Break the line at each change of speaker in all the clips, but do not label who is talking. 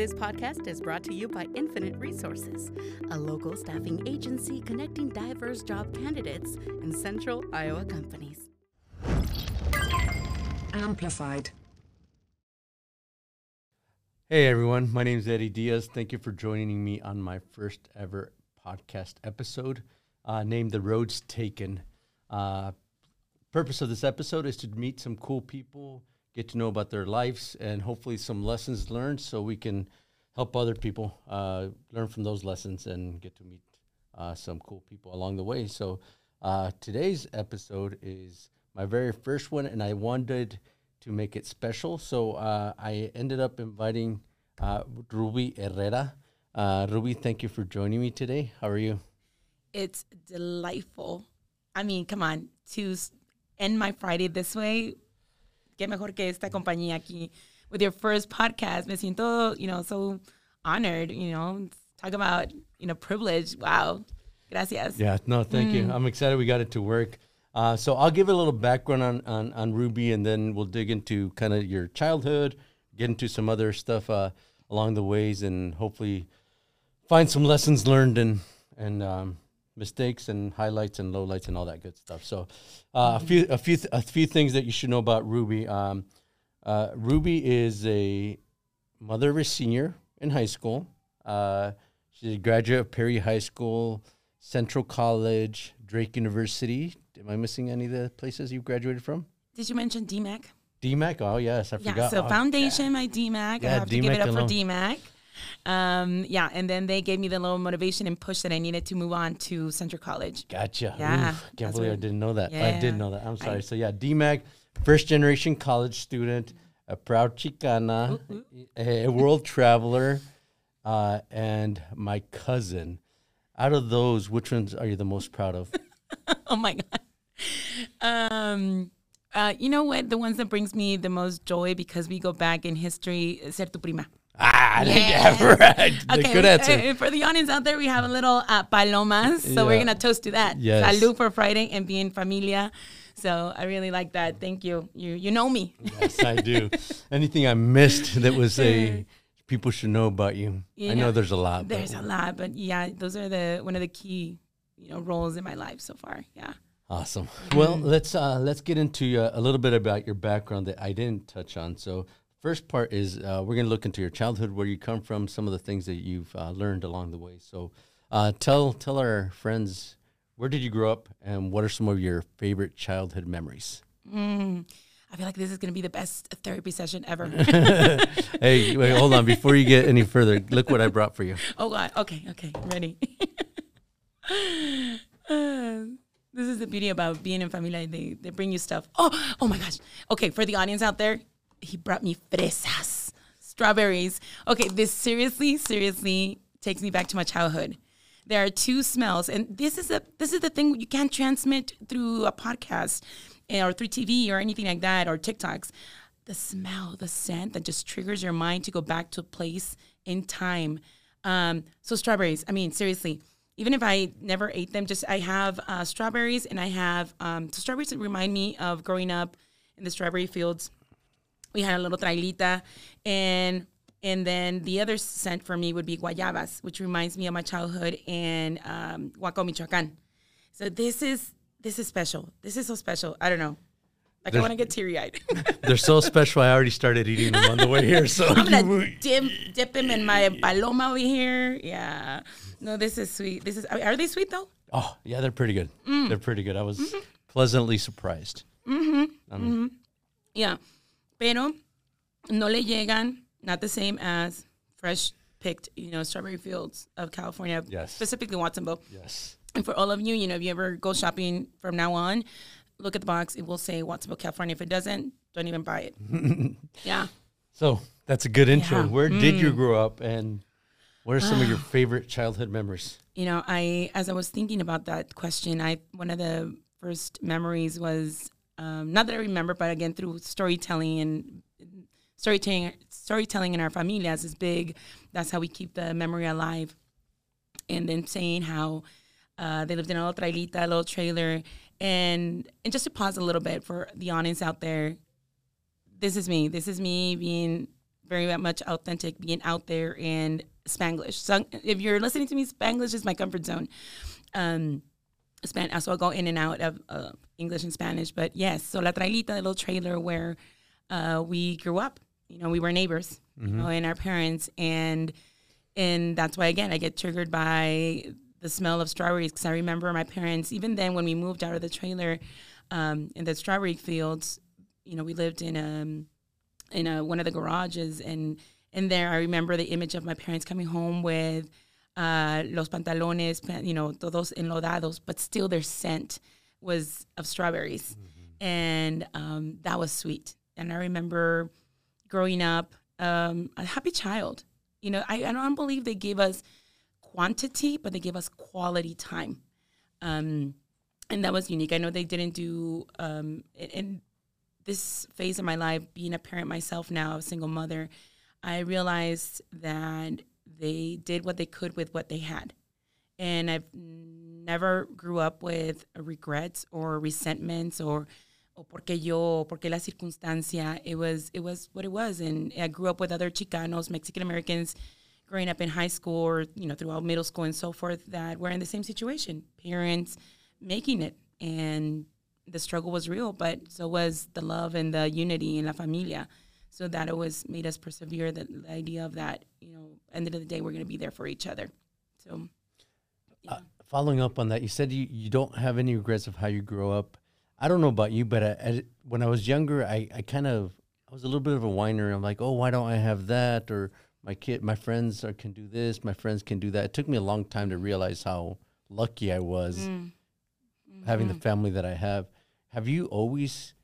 This podcast is brought to you by Infinite Resources, a local staffing agency connecting diverse job candidates in central Iowa companies.
Amplified.
Hey everyone, my name is Eddie Diaz. Thank you for joining me on my first ever podcast episode uh, named The Roads Taken. Uh, purpose of this episode is to meet some cool people, get to know about their lives, and hopefully some lessons learned so we can help other people uh, learn from those lessons and get to meet uh, some cool people along the way. So uh, today's episode is my very first one, and I wanted to make it special. So uh, I ended up inviting uh, Ruby Herrera. Uh, Ruby, thank you for joining me today. How are you?
It's delightful. I mean, come on, to end my Friday this way, qué mejor que esta compañía aquí with your first podcast. Me siento, you know, so honored, you know, talk about, you know, privilege. Wow. Gracias.
Yeah, no, thank you. I'm excited we got it to work. Uh, so I'll give a little background on, on, on Ruby, and then we'll dig into kind of your childhood, get into some other stuff uh, along the ways, and hopefully find some lessons learned and and um, mistakes and highlights and lowlights and all that good stuff. So uh, a few a few th- a few things that you should know about Ruby. Um, uh, Ruby is a mother of a senior in high school. Uh, she's a graduate of Perry High School, Central College, Drake University. Am I missing any of the places you graduated from?
Did you mention DMACC?
DMACC. Oh yes, I
Yeah,
forgot.
so
Oh,
foundation, my DMACC. I
Yeah,
have to give
DMACC
it up
alone.
for DMACC. Um, yeah, and then they gave me the little motivation and push that I needed to move on to Central College.
Gotcha.
Yeah,
Oof, can't believe I didn't know that. I
Yeah.
did know that. I'm sorry.
I-
so yeah, DMACC, first generation college student, a proud Chicana, a, a world traveler, uh, and my cousin. Out of those, which ones are you the most proud of?
oh my god. Um, uh, you know what? The ones that brings me the most joy because we go back in history, ser tu prima.
Ah,
Yes.
yeah, right. The good answer.
uh, for the audience out there, we have a little uh, palomas, so we're gonna toast to that.
Yes.
Salud for Friday and being familia. So I really like that. Thank you. You you know me.
yes, I do. Anything I missed that was a people should know about you?
You
I know
know,
there's a lot. but-
There's a lot, but yeah, those are the one of the key, you know, roles in my life so far. Yeah.
Awesome. Well, let's uh, let's get into uh, a little bit about your background that I didn't touch on. So, first part is uh, we're going to look into your childhood, where you come from, some of the things that you've uh, learned along the way. So, uh, tell tell our friends where did you grow up, and what are some of your favorite childhood memories?
Mm, I feel like this is gonna be the best therapy session ever.
hey, wait, hold on. Before you get any further, look what I brought for you.
Oh God. Okay. Okay. Ready. Uh, this is the beauty about being in familia. They they bring you stuff. Oh oh my gosh. Okay, for the audience out there, he brought me fresas, strawberries. Okay, this seriously, seriously takes me back to my childhood. There are two smells, and this is a this is the thing you can't transmit through a podcast eh, or through TV or anything like that or TikToks. The smell, the scent that just triggers your mind to go back to a place in time. Um, so strawberries. I mean, seriously, even if I never ate them, just I have uh, strawberries and I have um, so strawberries that remind me of growing up in the strawberry fields. We had a little trailita, and and then the other scent for me would be guayabas, which reminds me of my childhood in um, Huacao, Michoacan. So this is this is special. This is so special. I don't know. Like I want to get teary eyed.
They're so special. I already started eating them on the way here. So
I'm gonna
you-
dip dip them in my paloma over here. Yeah. No, this is sweet. This is are they sweet though?
Oh, yeah, they're pretty good.
Mm.
They're pretty good. I was
Mm-hmm.
pleasantly surprised.
Yeah. Pero no le llegan, not the same as fresh picked, you know, strawberry fields of California,
Yes.
specifically Watsonville.
Yes.
And for all of you, you know, if you ever go shopping from now on, look at the box. It will say Watsonville, California. If it doesn't, don't even buy it. yeah.
So that's a good intro.
Yeah.
Where did
Mm.
you grow up, and what are some of your favorite childhood memories?
You know, I as I was thinking about that question, I one of the first memories was um, not that I remember, but again through storytelling and storytelling, storytelling in our familias is big. That's how we keep the memory alive. And then saying how uh, they lived in a little trailita, a little trailer, and and just to pause a little bit for the audience out there, this is me. This is me being very much authentic, being out there in Spanglish. So if you're listening to me, Spanglish is my comfort zone. Um, Spanish, so I'll go in and out of uh, English and Spanish. But yes, so La Trailita, the little trailer where uh, we grew up. You know, we were neighbors, you know, and our parents, and and that's why again I get triggered by the smell of strawberries because I remember my parents. Even then, when we moved out of the trailer um, in the strawberry fields, you know, we lived in a in a, one of the garages, and and there I remember the image of my parents coming home with uh, los pantalones, you know, todos enlodados, but still their scent was of strawberries, and um, that was sweet. And I remember growing up um, a happy child. You know, I, I don't believe they gave us quantity, but they gave us quality time. Um, and that was unique. I know they didn't do um, in this phase of my life, being a parent myself now, a single mother. I realized that they did what they could with what they had, and I've never grew up with regrets or resentments or oh, o porque yo, porque la circunstancia. It was it was what it was, and I grew up with other Chicanos, Mexican Americans, growing up in high school or you know throughout middle school and so forth that were in the same situation. Parents making it, and the struggle was real, but so was the love and the unity in la familia. So that always made us persevere. The, the idea of that, you know, end of the day, we're going to be there for each other. So uh,
Following up on that, you said you, you don't have any regrets of how you grew up. I don't know about you, but I, I, when I was younger, I, I kind of I was a little bit of a whiner. I'm like, oh, why don't I have that? Or my kid, my friends are, can do this. My friends can do that. It took me a long time to realize how lucky I was mm. having the mm-hmm. family that I have. Have you always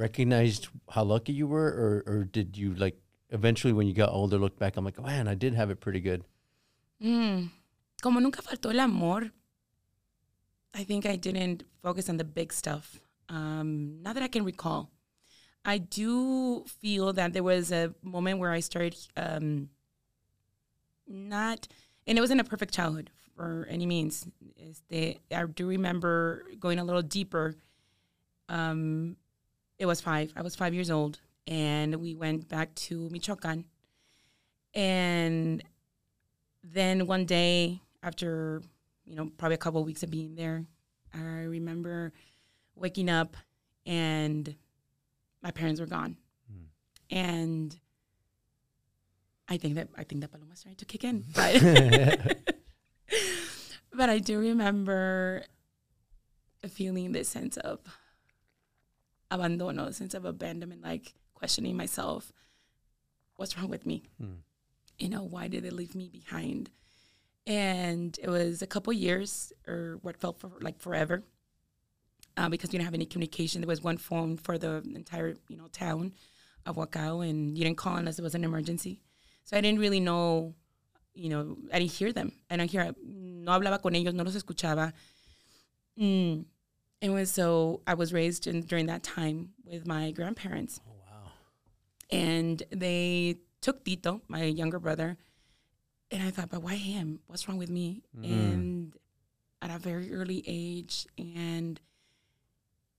recognized how lucky you were, or or did you like eventually when you got older look back? I'm like, oh, man, I did have it pretty good.
Mm. Como nunca faltó el amor, I think I didn't focus on the big stuff. Um, not that I can recall. I do feel that there was a moment where I started um, not, and it wasn't a perfect childhood for any means. Este, I do remember going a little deeper. Um, it was five. I was five years old, and we went back to Michoacan. And then one day, after you know probably a couple of weeks of being there, I remember waking up and my parents were gone, hmm. and I think that I think that Paloma started to kick in, mm-hmm. but but I do remember feeling this sense of abandono, a sense of abandonment, like questioning myself, what's wrong with me? You know, why did they leave me behind? And it was a couple years, or what felt for like forever, uh, because we didn't have any communication. There was one phone for the entire, you know, town of Huacao, and you didn't call unless it was an emergency. So I didn't really know, you know, I didn't hear them. I don't hear, no hablaba con ellos, no los escuchaba. Mm. And so I was raised in, during that time with my grandparents
Oh wow.
and they took Tito, my younger brother, and I thought, but why him? What's wrong with me? And at a very early age, and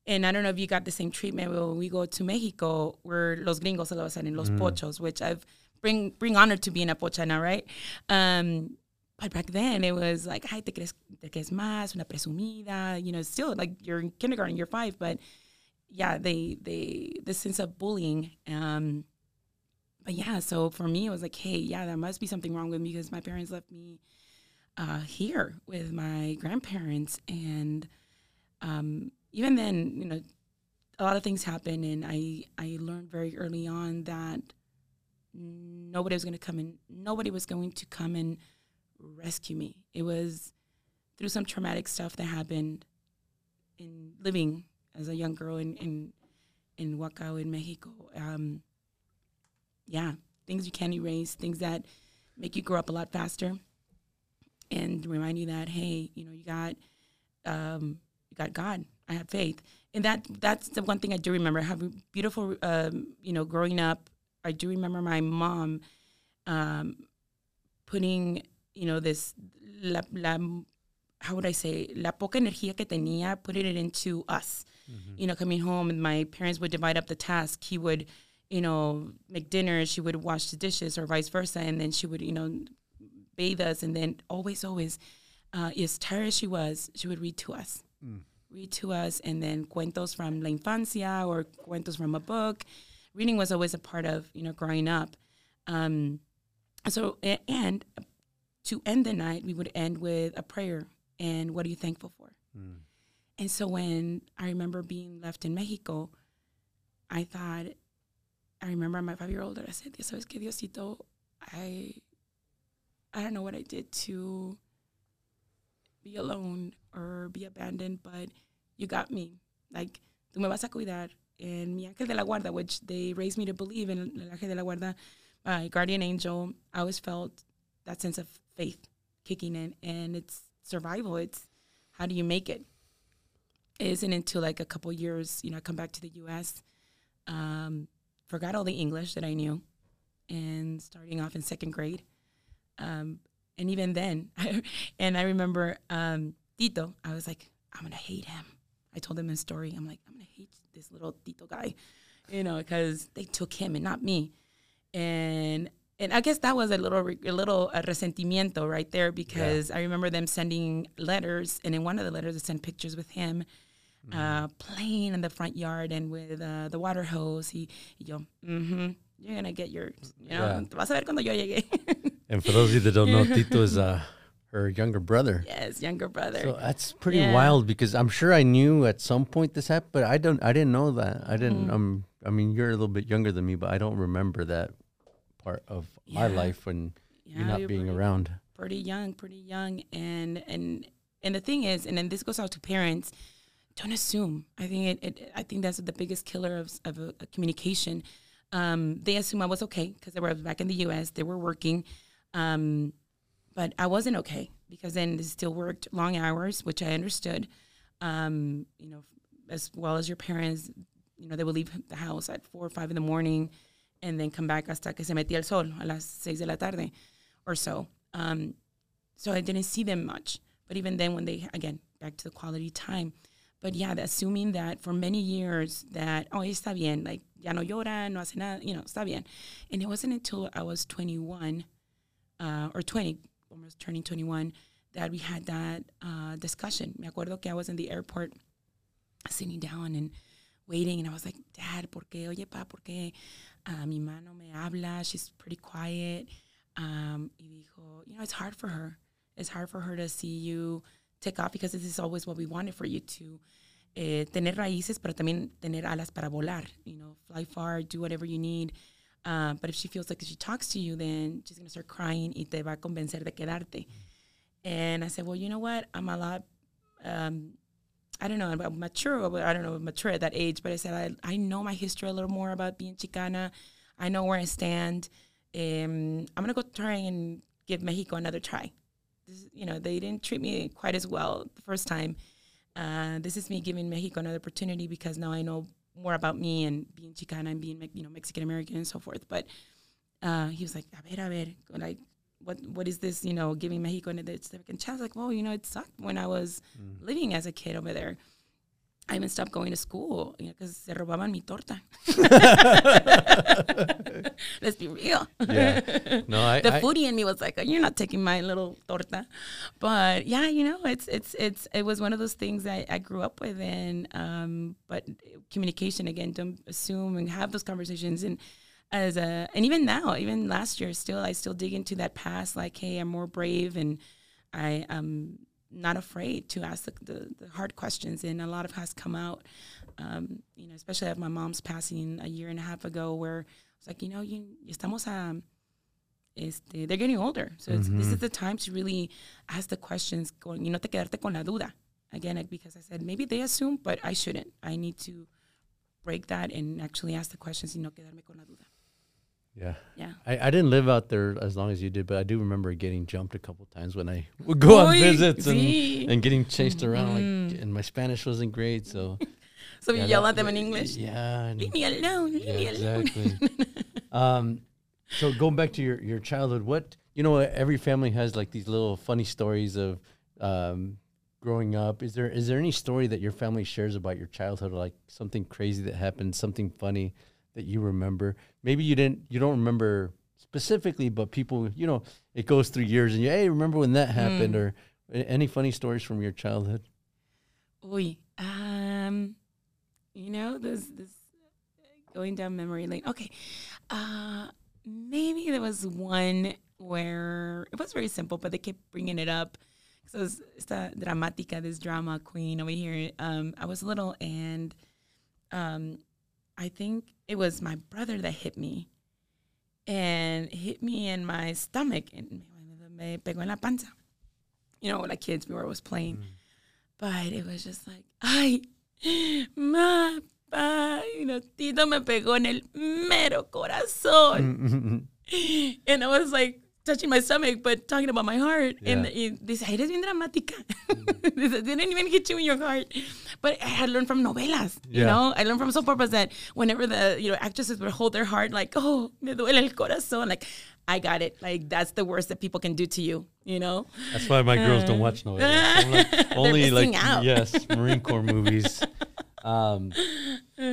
and I don't know if you got the same treatment when we go to Mexico, where los gringos all of a sudden los pochos, which I've bring bring honor to being a pocha now, right? Um, but back then it was like, ay, te crees, te crees más, una presumida, you know, still like you're in kindergarten, you're five, but yeah, they they the sense of bullying. Um, but yeah, so for me, it was like, hey, yeah, there must be something wrong with me because my parents left me uh, here with my grandparents, and um, even then, you know, a lot of things happened, and I I learned very early on that nobody was going to come and nobody was going to come and rescue me. It was through some traumatic stuff that happened in living as a young girl in in in Huacao in Mexico. Um, yeah, things you can't erase, things that make you grow up a lot faster, and remind you that hey, you know, you got um, you got God. I have faith, and that that's the one thing I do remember. I have a beautiful, um, you know, growing up. I do remember my mom um, putting, you know, this la, la how would I say la poca energía que tenía, putting it into us. You know, coming home and my parents would divide up the task. He would you know, make dinner. She would wash the dishes, or vice versa, and then she would, you know, bathe us, and then always, always, uh, as tired as she was, she would read to us, read to us, and then cuentos from la infancia or cuentos from a book. Reading was always a part of you know growing up. Um, so and to end the night, we would end with a prayer and what are you thankful for? Mm. And so when I remember being left in Mexico, I thought, I remember my five year old, and I said, Sabes que Diosito, I, I don't know what I did to be alone or be abandoned, but you got me. Like, tú me vas a cuidar. And mi ángel de la guarda, which they raised me to believe in, el ángel de la guarda, my guardian angel, I always felt that sense of faith kicking in. And it's survival. It's how do you make it? It isn't until like a couple years, you know, I come back to the U.S., um, forgot all the English that I knew, and starting off in second grade. Um, and even then, and I remember um, Tito, I was like, I'm gonna hate him. I told him his story. I'm like, I'm gonna hate this little Tito guy, you know, because they took him and not me. And and I guess that was a little a little uh, resentimiento right there because I remember them sending letters, and in one of the letters they sent pictures with him uh, playing in the front yard and with uh, the water hose. He, yo, mm-hmm, you're gonna get your, you know,
Yeah.
vas a ver cuando yo llegue.
And for those of you that don't know, Tito is uh, her younger brother.
yes, younger brother.
So that's pretty
Yeah.
wild because I'm sure I knew at some point this happened, but I don't. I didn't know that. I didn't.
Mm.
Um. I mean, you're a little bit younger than me, but I don't remember that part of my
Yeah.
life when you're not
you're
being
pretty-
around.
pretty young, pretty young, and and and the thing is, and then this goes out to parents. Don't assume. I think it. it I think that's the biggest killer of of a, a communication. Um, they assume I was okay because they were back in the U.S. They were working, um, but I wasn't okay because then they still worked long hours, which I understood. Um, you know, as well as your parents, you know, they would leave the house at four or five in the morning, and then come back hasta que se metía el sol a las seis de la tarde, or so. Um, so I didn't see them much. But even then, when they again back to the quality time, but yeah, assuming that for many years that oh está bien, like ya no llora, no hace nada, you know, está bien, and it wasn't until I was 21 uh, or 20, almost turning 21, that we had that uh, discussion. Me acuerdo que I was in the airport sitting down and waiting, and I was like, Dad, ¿por qué? Oye, pa, ¿por qué uh, mi mano me habla? She's pretty quiet. Um, y dijo, you know, it's hard for her. It's hard for her to see you take off because this is always what we wanted for you to eh, tener raíces, pero también tener alas para volar. You know, fly far, do whatever you need. Uh, but if she feels like if she talks to you, then she's gonna start crying y te va a convencer de quedarte. And I said, well, you know what? I'm a lot. Um, I don't know about mature. but I don't know mature at that age, but I said I, I know my history a little more about being Chicana. I know where I stand. Um, I'm gonna go try and give Mexico another try. This, you know, they didn't treat me quite as well the first time. Uh, this is me giving Mexico another opportunity because now I know more about me and being Chicana and being you know Mexican American and so forth. But uh, he was like, a ver, a ver, like what what is this? You know, giving Mexico another second chance. Like, well, you know, it sucked when I was living as a kid over there. I even stopped going to school because se robaban mi torta. Let's be real.
Yeah. No, I.
the
I-
foodie in me was like, "You're not taking my little torta," but yeah, you know, it's it's it's it was one of those things that I grew up with, and um, but communication again, don't assume and have those conversations, and as a and even now, even last year, still I still dig into that past, like, hey, I'm more brave, and I am not afraid to ask the, the, the hard questions, and a lot of has come out, um, you know, especially after my mom's passing a year and a half ago, where it's like, you know, you estamos a este, they're getting older. So it's, this is the time to really ask the questions, con, y no te quedarte con la duda. Again, because I said, maybe they assume, but I shouldn't. I need to break that and actually ask the questions y no quedarme con la duda.
Yeah.
Yeah.
I, I didn't live out there as long as you did, but I do remember getting jumped a couple times when I would go on
Uy,
visits and, and getting chased around. Like, and my Spanish wasn't great, so
So
yeah,
you yell at them in English.
Yeah,
Leave me alone. Leave
yeah,
me alone.
exactly. um, so going back to your your childhood, what you know, every family has like these little funny stories of um, growing up. Is there is there any story that your family shares about your childhood, like something crazy that happened, something funny that you remember? Maybe you didn't, you don't remember specifically, but people, you know, it goes through years and you, hey, remember when that happened? Or any funny stories from your childhood?
Uy, um, you know, this this going down memory lane. Okay, uh, maybe there was one where it was very simple, but they kept bringing it up. So it was esta dramática, this drama queen over here. Um, I was little, and um, I think it was my brother that hit me, and hit me in my stomach, and me pegó en la panza. You know, like kids, we were always playing mm. but it was just like, ay, ma, pa, you know, Tito me pegó en el mero corazón. Mm, mm, and I was like touching my stomach, but talking about my heart. And
Yeah.
y dice, eres bien dramática. Dice, didn't even hit you in your heart. But I had learned from novelas, you know? I learned from soap operas that whenever the, you know, actresses would hold their heart, like, oh, me duele el corazón. Like, I got it. Like, that's the worst that people can do to you, you know?
That's why my girls don't watch novelas. I'm like, only like
out.
yes, Marine Corps movies. Um,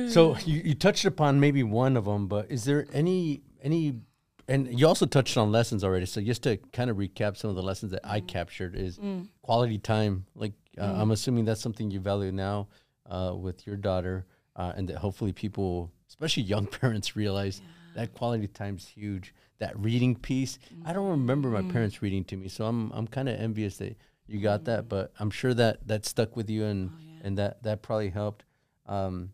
so you, you touched upon maybe one of them, but is there any any? And you also touched on lessons already. So just to kind of recap some of the lessons that I captured is quality time. Like uh, I'm assuming that's something you value now uh, with your daughter, uh, and that hopefully people, especially young parents, realize that quality time's huge. That reading piece. I don't remember my parents reading to me, so I'm I'm kind of envious that you got that. But I'm sure that that stuck with you, and and that that probably helped. Um,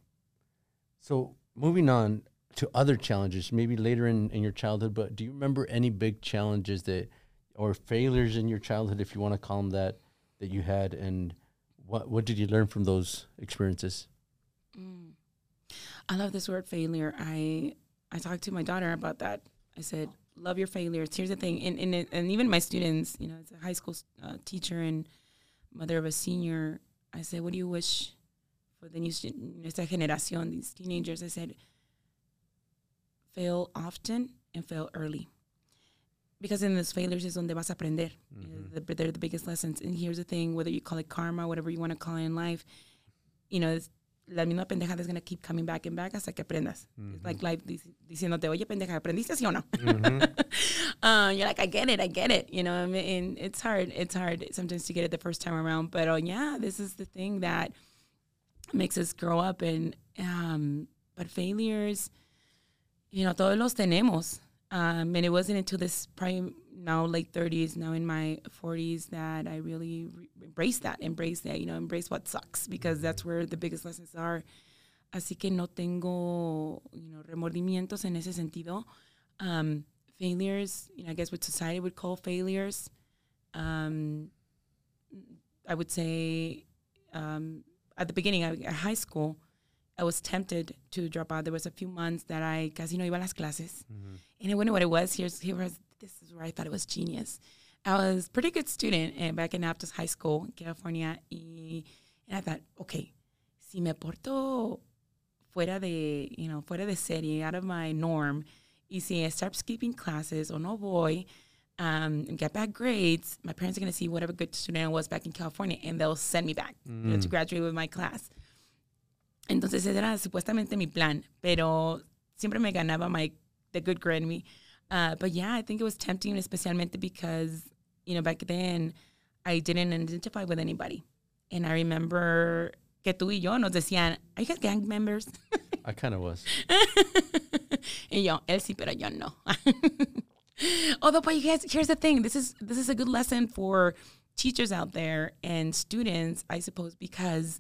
so moving on to other challenges, maybe later in, in your childhood, but do you remember any big challenges that or failures in your childhood, if you want to call them that, that you had, and what what did you learn from those experiences?
I love this word failure. I I talked to my daughter about that. I said, "Love your failures." Here's the thing, and and, and even my students, you know, as a high school uh, teacher and mother of a senior, I said, "What do you wish for the new esta generación, these teenagers?" I said, "Fail often and fail early." Because in those failures is donde vas a aprender. The- They're the biggest lessons. And here's the thing: whether you call it karma, whatever you want to call it in life, you know, it's, la misma pendejada is going to keep coming back and back hasta que aprendas. It's like life dic- diciéndote, oye, pendeja, ¿aprendiste sí o no? uh, you're like, I get it, I get it. You know, I mean, and it's hard. It's hard sometimes to get it the first time around. But uh, yeah, this is the thing that makes us grow up. And um, but failures, you know, todos los tenemos. Um, and it wasn't until this probably now late 30s, now in my 40s, that I really re- embrace that, embrace that, you know, embrace what sucks because that's where the biggest lessons are. Así que no tengo, you know, remordimientos en ese sentido. Um, failures, you know, I guess what society would call failures. Um, I would say um, at the beginning of high school, I was tempted to drop out. There was a few months that I casi no iba a las clases. And I wonder what it was. Here's here was this is where I thought it was genius. I was a pretty good student eh, back in Aptos High School in California. Y, and I thought, okay, si me porto fuera de, you know, fuera de serie, out of my norm, y si I start skipping classes or no voy, um, and get bad grades, my parents are going to see whatever good student I was back in California and they'll send me back you know, to graduate with my class. Entonces ese era supuestamente mi plan, pero siempre me ganaba my the good in me. Uh, but yeah, I think it was tempting, especialmente because you know back then I didn't identify with anybody, and I remember que tú y yo nos decían, "Are you guys gang members?"
I kind of was.
y yo, él sí, pero yo no. Although, but you guys, here's the thing. This is this is a good lesson for teachers out there and students, I suppose, because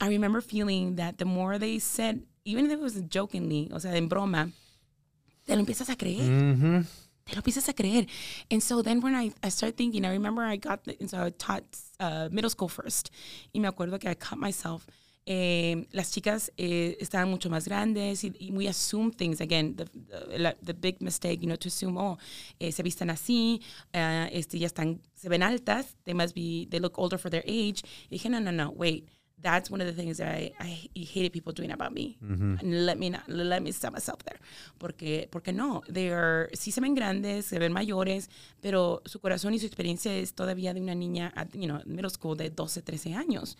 I remember feeling that the more they said, even if it was jokingly, o sea, en broma, te lo empiezas a creer.
Mm-hmm.
Te lo empiezas a creer. And so then when I, I started thinking, I remember I got, the, so I taught uh, middle school first. Y me acuerdo que I caught myself. Eh, las chicas eh, estaban mucho más grandes y, y we assume things again the, the, the big mistake you know to assume oh eh, se visten así eh, este ya están se ven altas they must be they look older for their age y dije no no no wait that's one of the things that I, I hated people doing about me. And let me not, let me stop myself there. Porque, porque no, they are, sí se ven grandes, se ven mayores, pero su corazón y su experiencia es todavía de una niña, at, you know, middle school de 12, 13 años.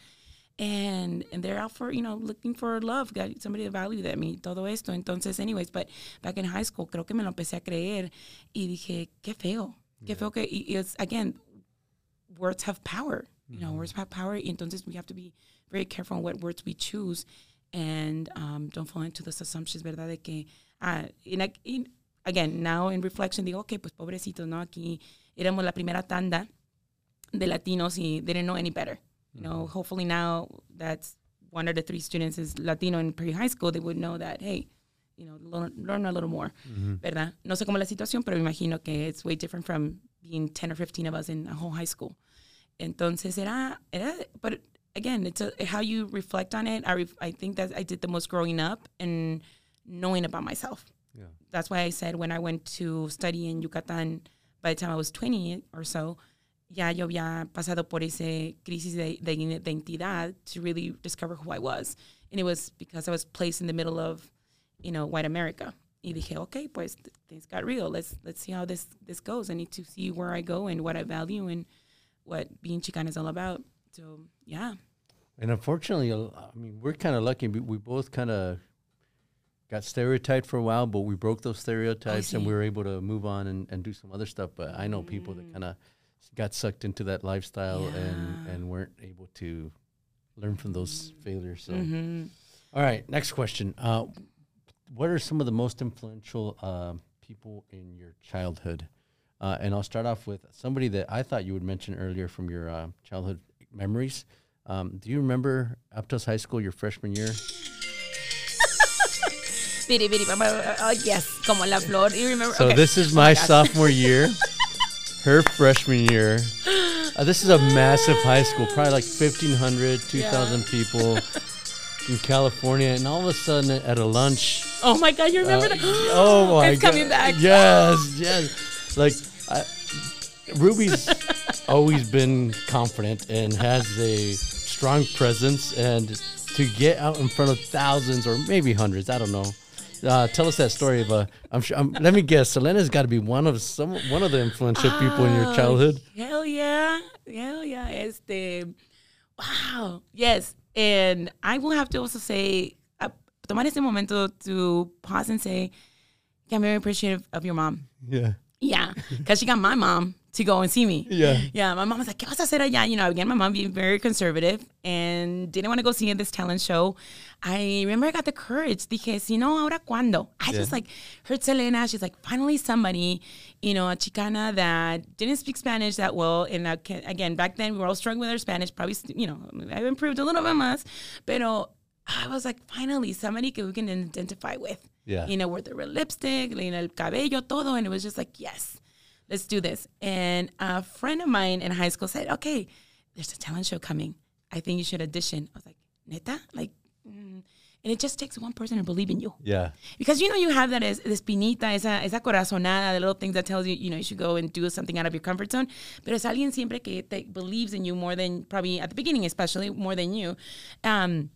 and and they're out for you know looking for love, got somebody to value them y todo esto. Entonces, anyways, but back in high school creo que me lo empecé a creer y dije qué feo, qué feo que y, y it's again words have power. You know, words have power. Y entonces we have to be very careful on what words we choose and um, don't fall into those assumptions, ¿verdad? De que, ah, in, in, again, now in reflection, digo, ok, pues pobrecitos, ¿no? Aquí éramos la primera tanda de latinos y they didn't know any better. You know, hopefully now that's one of the three students is Latino in pre-high school, they would know that, hey, you know, learn, learn a little more, ¿verdad? No sé cómo la situación, pero me imagino que it's way different from being 10 or 15 of us in a whole high school. Entonces era, era but again, it's a, how you reflect on it. I, ref, I think that I did the most growing up and knowing about myself.
Yeah.
That's why I said when I went to study in Yucatan, by the time I was 20 or so, ya yo había pasado por ese crisis de, de identidad to really discover who I was. And it was because I was placed in the middle of, you know, white America. Y dije, okay, pues things got real. Let's let's see how this this goes. I need to see where I go and what I value and what being Chicana is all about. So yeah,
And unfortunately, I mean, we're kind of lucky. We, both kind of got stereotyped for a while, but we broke those stereotypes and we were able to move on and, and do some other stuff. But I know people that kind of got sucked into that lifestyle and,
Yeah.
and weren't able to learn from those failures. So,
Mhm.
all right, next question. Uh, what are some of the most influential uh, people in your childhood? Uh, and I'll start off with somebody that I thought you would mention earlier from your uh, childhood memories. Um, do you remember Aptos High School your freshman year?
Biri, biri, ba, ba, uh, yes, como la flor. You remember?
So
okay.
this is
Oh
my
gosh.
sophomore year, her freshman year. Uh, this is a massive high school, probably like 1,500, 2,000 people in California. And all of a sudden at a lunch,
Oh my God, you remember
Uh,
that?
oh my
It's
god!
coming back.
Yes, yes. Like I, Ruby's always been confident and has a strong presence, and to get out in front of thousands or maybe hundreds, I don't know. Uh, tell us that story of uh, I'm sure. Um, let me guess. Selena's got to be one of some one of the influential people in your
Oh,
childhood.
Hell yeah. Hell yeah. Este, wow. Yes. And I will have to also say, uh, tomar este momento to pause and say, I'm very appreciative of your mom.
Yeah.
Yeah. Because she got my mom to go and see me.
Yeah.
Yeah. My mom was like, ¿qué vas a hacer allá? You know, again, my mom being very conservative and didn't want to go see this talent show. I remember I got the courage. Dije, si no, ahora cuándo? I just like heard Selena. She's like, finally somebody, you know, a Chicana that didn't speak Spanish that well. And again, back then we were all struggling with our Spanish. Probably, you know, I've improved a little bit más. Pero I was like, finally, somebody we can identify with.
Yeah.
You know, with the red lipstick, you know, el cabello, todo. And it was just like, yes, let's do this. And a friend of mine in high school said, okay, there's a talent show coming. I think you should audition. I was like, neta? Like, mm. and it just takes one person to believe in you.
Yeah.
Because you know you have that as espinita, esa, esa corazonada, the little things that tells you, you know, you should go and do something out of your comfort zone. Pero es alguien siempre que te believes in you more than probably at the beginning, especially more than you. Um,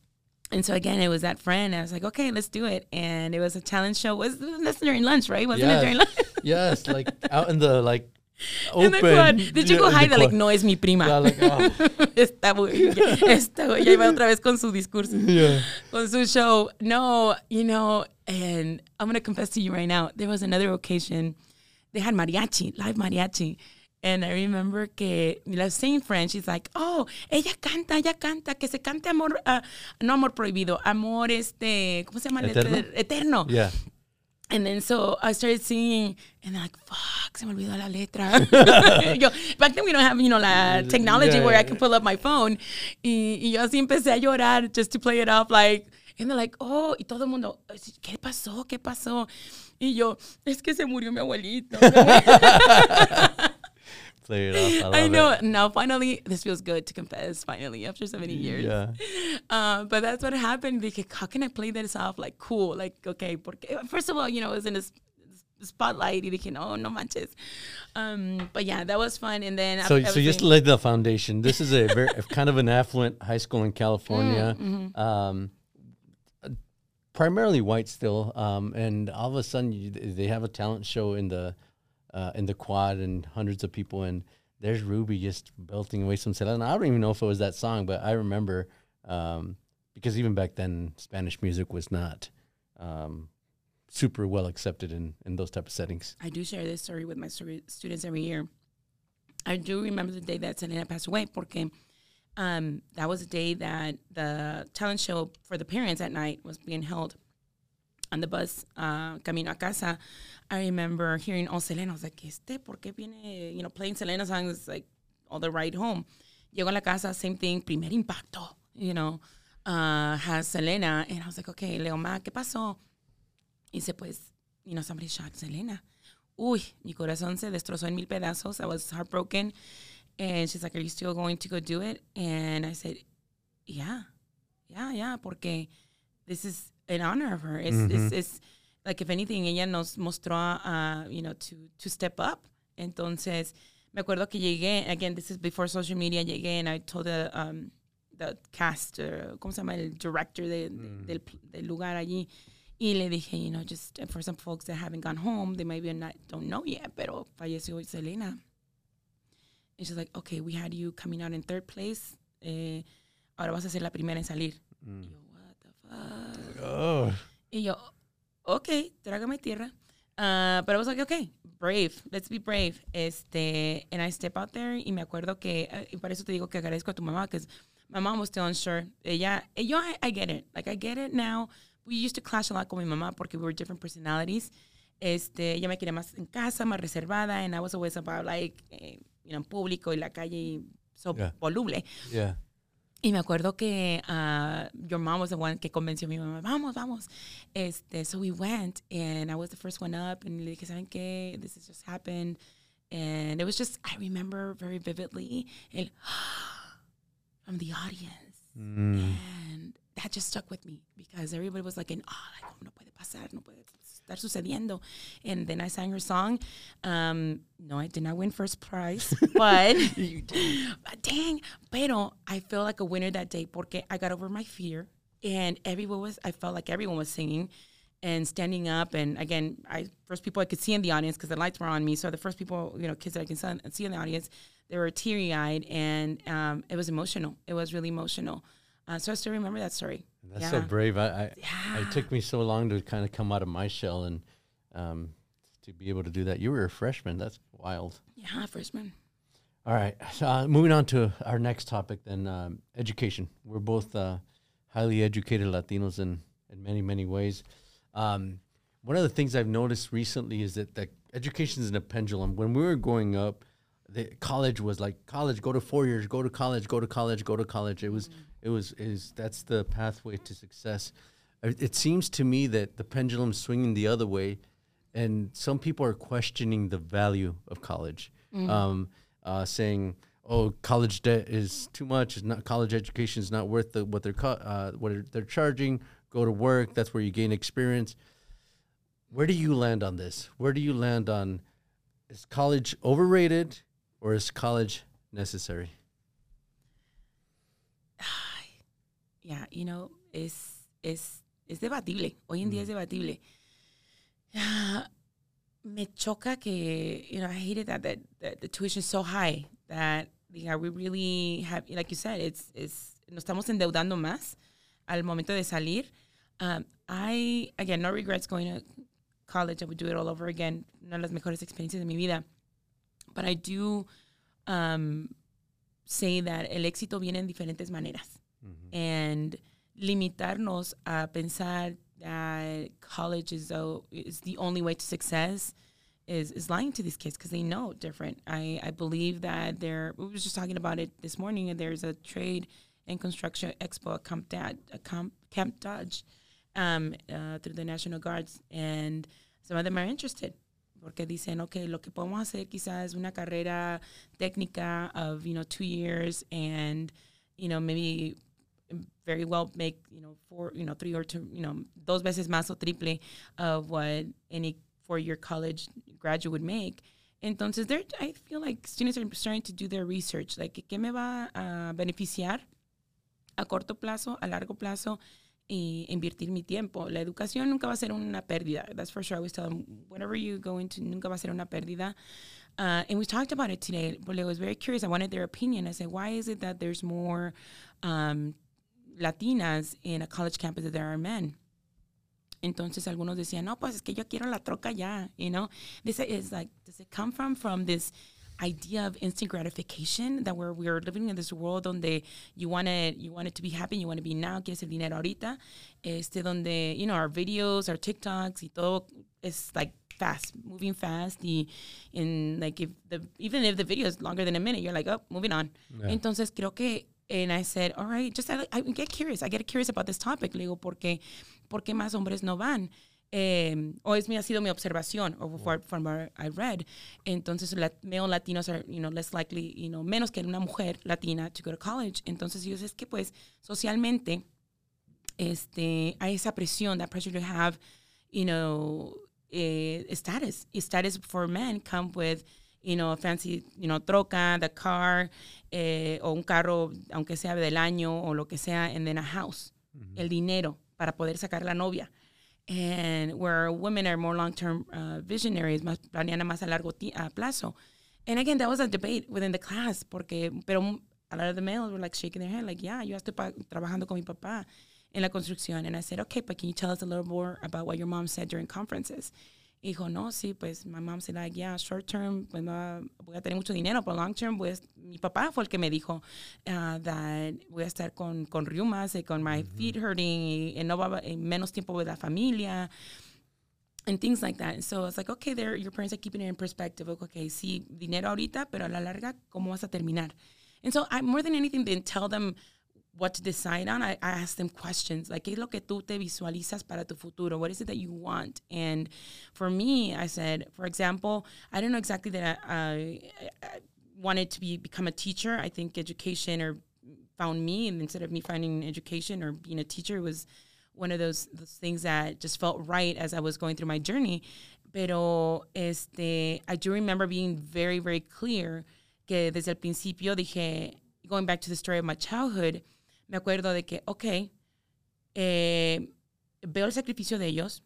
and so again, it was that friend. I was like, okay, let's do it. And it was a talent show. Was that's during lunch, right? Wasn't it during lunch?
yes, like out in the like
In
open.
the quad. Did you
yeah,
go
in the
hide? Like, no, es mi prima.
Yeah, like, oh.
Esta esta ya iba otra vez con su discurso.
Yeah.
Con su show. No, you know, and I'm going to confess to you right now, there was another occasion, they had mariachi, live mariachi. And I remember que la same friend, she's like, oh, ella canta, ella canta, que se cante amor, ah, no amor prohibido, amor este, ¿cómo se llama?
¿Eterno?
Eterno.
Yeah.
And then so I started singing, and they're like, fuck, se me olvidó la letra. yo, back then we don't have, you know, la technology
Yeah,
where I can pull up my phone. Y, y yo así empecé a llorar just to play it off, like, and they're like, oh, y todo el mundo, ¿qué pasó? ¿Qué pasó? Y yo, es que se murió mi abuelito.
Play it off. I,
I know.
It.
Now, finally, this feels good to confess, finally, after so many years.
Yeah.
Uh, but that's what happened. Dije, how can I play this off? Like, cool. Like, okay. Porque, first of all, you know, it was in a s- spotlight. Y can, oh, no manches. Um, but yeah, that was fun. And then,
So, so just to lay the foundation. This is a very kind of an affluent high school in California,
Mm-hmm.
um, primarily white still. Um, and all of a sudden, you, they have a talent show in the uh, in the quad, and hundreds of people. And there's Ruby just belting away some Selena. I don't even know if it was that song, but I remember um, because even back then, Spanish music was not um, super well accepted in, in those type of settings.
I do share this story with my students every year. I do remember the day that Selena passed away porque um, that was the day that the talent show for the parents at night was being held on the bus uh, camino a casa. I remember hearing, oh, Selena. I was like, este, ¿por qué viene, you know, playing Selena songs like all the ride home? Llego a la casa, same thing, primer impacto, you know, uh, has Selena. And I was like, okay, Leo, ma, ¿qué pasó? Y dice, pues, you know, somebody shot Selena. Uy, mi corazón se destrozó en mil pedazos. I was heartbroken. And she's like, Are you still going to go do it? And I said, Yeah, yeah, yeah, porque this is in honor of her. It's, it's, it's like, if anything, ella nos mostró, uh, you know, to, to step up. Entonces, me acuerdo que llegué, again, this is before social media, llegué and I told the, um, the cast, uh, ¿cómo se llama? El director de, de- del, del lugar allí. Y le dije, you know, just for some folks that haven't gone home, they maybe not, don't know yet, pero falleció Selena. And she's like, okay, we had you coming out in third place. Eh, ahora vas a ser la primera en salir. The fuck?
Oh,
Y yo, okay, trágame tierra. Uh, but I was like, okay, brave, let's be brave. Este, and I step out there y me acuerdo que, uh, y por eso te digo que agradezco a tu mamá, because my mom was still unsure. Ella, eh, yo, I, I get it. Like, I get it now. We used to clash a lot con mi mamá porque we were different personalities. Este, ella me quería más en casa, más reservada, and I was always about, like, eh, you know, público y la calle, y so
Yeah.
voluble.
yeah.
Y me acuerdo que uh, your mom was the one que convenció a mi mamá, vamos, vamos. Este, so we went, and I was the first one up, and le dije, ¿saben qué? This has just happened. And it was just, I remember very vividly, el, from the audience. And that just stuck with me because everybody was like, in, oh, like, no puede pasar, no puede estar sucediendo. And then I sang her song. Um, no, I did not win first prize, but, but dang, pero I feel like a winner that day porque I got over my fear and everyone was, I felt like everyone was singing and standing up. And again, I first people I could see in the audience because the lights were on me. So the first people, you know, kids that I can see- see in the audience, they were teary eyed and um, it was emotional. It was really emotional. Uh, so I still remember that story.
That's so brave. I, I it took me so long to kind of come out of my shell and um, to be able to do that. You were a freshman. That's wild.
Yeah, freshman.
All right. So, uh, moving on to our next topic, then um, education. We're both uh, highly educated Latinos in, in many, many ways. Um, one of the things I've noticed recently is that, that education is in a pendulum. When we were growing up, the college was like college, go to four years, go to college, go to college, go to college. It was, it was, is that's the pathway to success. It seems to me that the pendulum's swinging the other way, and some people are questioning the value of college, um, uh, saying, "Oh, college debt is too much. It's not college education is not worth the, what they're co- uh, what they're charging. Go to work. That's where you gain experience." Where do you land on this? Where do you land on is college overrated or is college necessary?
Yeah, you know, es, es, es debatible. Hoy en día es debatible. Ah, me choca que, you know, I hated that, that, that the tuition is so high that, yeah, we really have, like you said, it's, it's, nos estamos endeudando más al momento de salir. Um, I, again, no regrets going to college. I would do it all over again. Una de las mejores experiencias de mi vida. But I do um, say that el éxito viene en diferentes maneras. And limitarnos a pensar that college is, the- is the only way to success is, is lying to these kids because they know different. I, I believe that there, we were just talking about it this morning, and there's a trade and construction expo at Camp, Dad, at Camp, Camp Dodge um, uh, through the National Guards, and some of them are interested. Porque dicen, okay, lo que podemos hacer quizás es una carrera técnica of, you know, two years and, you know, maybe very well make, you know, four, you know, three or two, you know, dos veces más o triple of what any four-year college graduate would make. Entonces, they're, I feel like students are starting to do their research. Like, ¿qué me va a beneficiar a corto plazo, a largo plazo? Y invertir mi tiempo. La educación nunca va a ser una pérdida. That's for sure. I always tell them, whatever you go into, nunca va a ser una pérdida. Uh, and we talked about it today, but I was very curious. I wanted their opinion. I said, why is it that there's more, um, latinas in a college campus that there are men. Entonces algunos decían, no, pues es que yo quiero la troca ya, you know? This is like, does it come from from this idea of instant gratification that we're we're living in this world donde you want it you want it to be happy, you want to be now, quieres el dinero ahorita, este donde you know our videos, our TikToks y todo is like fast, moving fast y in like if the even if the video is longer than a minute, you're like, oh, moving on.
Yeah.
Entonces creo que and I said, all right, just I, I get curious. I get curious about this topic. Le digo, ¿por qué, ¿por qué más hombres no van? Eh, o es mi, ha sido mi observación, o from what I read. Entonces, la, male latinos are, you know, less likely, you know, menos que una mujer latina to go to college. Entonces, yo sé es que, pues, socialmente, este, hay esa presión, that pressure to have, you know, eh, status. Status for men come with, you know, fancy, you know, troca, the car, eh, o un carro, aunque sea del año o lo que sea, and then a house. El dinero para poder sacar la novia. And where women are more long-term uh, visionaries, más más a largo a plazo. And again, that was a debate within the class, porque, pero a lot of the males were like shaking their head, like, yeah, yo estoy trabajando con mi papá en la construcción. And I said, okay, but can you tell us a little more about what your mom said during conferences? Y dijo, no, sí, pues my mom said, like, yeah, short term, pues no, voy a tener mucho dinero, pero long term, pues mi papá fue el que me dijo uh, that voy a estar con, con riumas y con my feet hurting y, y no va y menos tiempo with la familia and things like that. So it's like, okay, there, your parents are keeping it in perspective. Okay, sí, dinero ahorita, pero a la larga, ¿cómo vas a terminar? And so I, more than anything than tell them what to decide on, I, I ask them questions like, ¿qué es lo que tú te visualizas para tu futuro? What is it that you want? And for me, I said, for example, I don't know exactly that I, I, I wanted to be become a teacher. I think education or found me, and instead of me finding education or being a teacher, was one of those those things that just felt right as I was going through my journey. Pero este, I do remember being very, very clear que desde el principio dije, going back to the story of my childhood, me acuerdo de que, ok, eh, veo el sacrificio de ellos,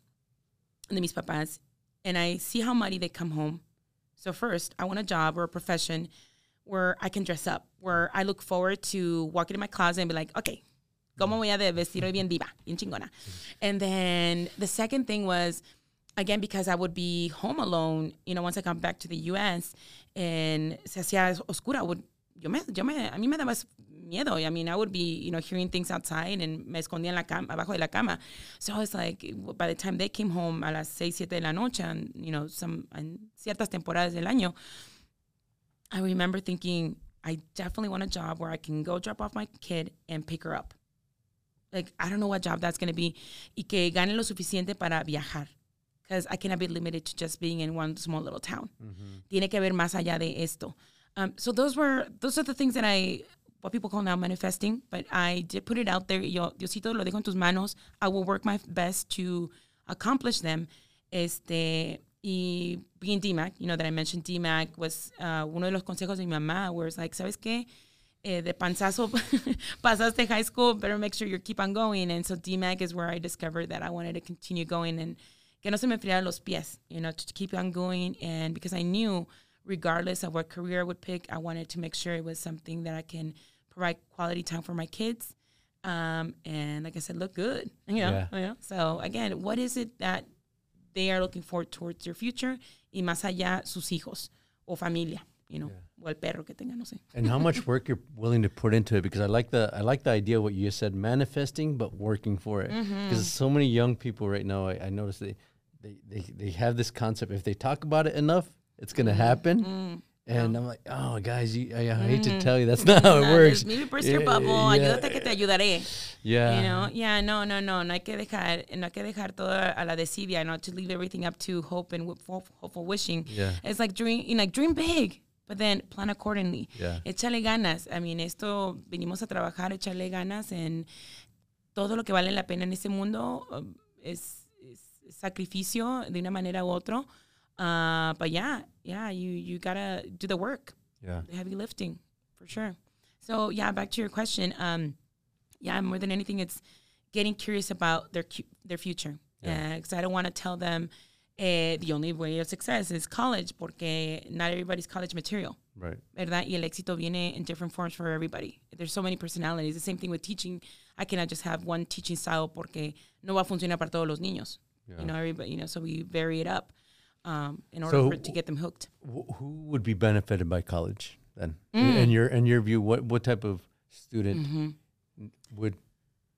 de mis papás, and I see how mighty they come home. So first, I want a job or a profession where I can dress up, where I look forward to walking in my closet and be like, okay, ¿cómo voy a vestir hoy bien diva, bien chingona? And then the second thing was, again, because I would be home alone, you know, once I come back to the U.S. and se hacía oscura, would, yo me, yo me, a mí me daba miedo. I mean, I would be, you know, hearing things outside and me escondía en la cama, abajo de la cama. So I was like, by the time they came home a las seis, siete de la noche, and, you know, some, en ciertas temporadas del año, I remember thinking, I definitely want a job where I can go drop off my kid and pick her up. Like, I don't know what job that's going to be. Y que gane lo suficiente para viajar. Because I cannot be limited to just being in one small little town. Tiene que ver más allá de esto. Um, so those were, those are the things that I, what people call now manifesting, but I did put it out there. Yo, Diosito, lo dejo en tus manos. I will work my best to accomplish them. Este, y being DMACC, you know, that I mentioned DMACC was uh, uno de los consejos de mi mamá, where it's like, ¿sabes qué? Eh, de panzazo pasaste high school, better make sure you keep on going. And so DMACC is where I discovered that I wanted to continue going and que no se me enfriaran los pies, you know, to keep on going. And because I knew, regardless of what career I would pick, I wanted to make sure it was something that I can provide quality time for my kids. Um, and like I said, look good, you know,
Yeah.
you know? So again, what is it that they are looking for towards their future y más allá sus hijos o familia, you know, o el perro que tenga, no sé.
and how much work you're willing to put into it because I like the I like the idea of what you just said manifesting but working for it because so many young people right now I, I notice they, they they they have this concept if they talk about it enough it's gonna happen and I'm like oh guys you, I, I hate to tell you that's not how it works
Maybe burst your bubble,
yeah,
ayúdate que te ayudaré.
yeah
You know, yeah, no, no, no, no hay que dejar, no hay que dejar todo a la desidia, not to leave everything up to hope and hopeful, hopeful wishing.
Yeah.
It's like dream, you know, like dream big, but then plan accordingly.
Yeah.
Échale ganas. I mean, esto venimos a trabajar, échale ganas en todo lo que vale la pena en este mundo um, es, es sacrificio de una manera u otra. Uh, but yeah, yeah, you you gotta do the work
yeah
the heavy lifting for sure. So yeah, back to your question. Um, yeah, more than anything, it's getting curious about their their future. Because I don't want to tell them eh, the only way of success is college, porque not everybody's college material.
right
¿verdad? Y el éxito viene in different forms for everybody. There's so many personalities. The same thing with teaching. I cannot just have one teaching style porque no va a funcionar para todos los niños.
Yeah.
You know, everybody, you know, so we vary it up um, in order
So-
for, to get them hooked.
Wh- who would be benefited by college then?
Mm.
In your in your view, what what type of student
Mhm.
would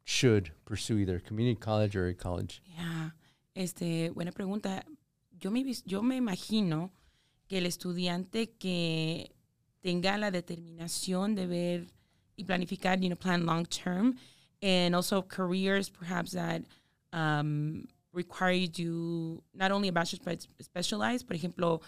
should pursue either community college or a college?
Yeah. Este, buena pregunta. Yo me, yo me imagino que el estudiante que tenga la determinación de ver y planificar, you know, plan long term, and also careers perhaps that um, require you to not only a bachelor's but specialized, por ejemplo,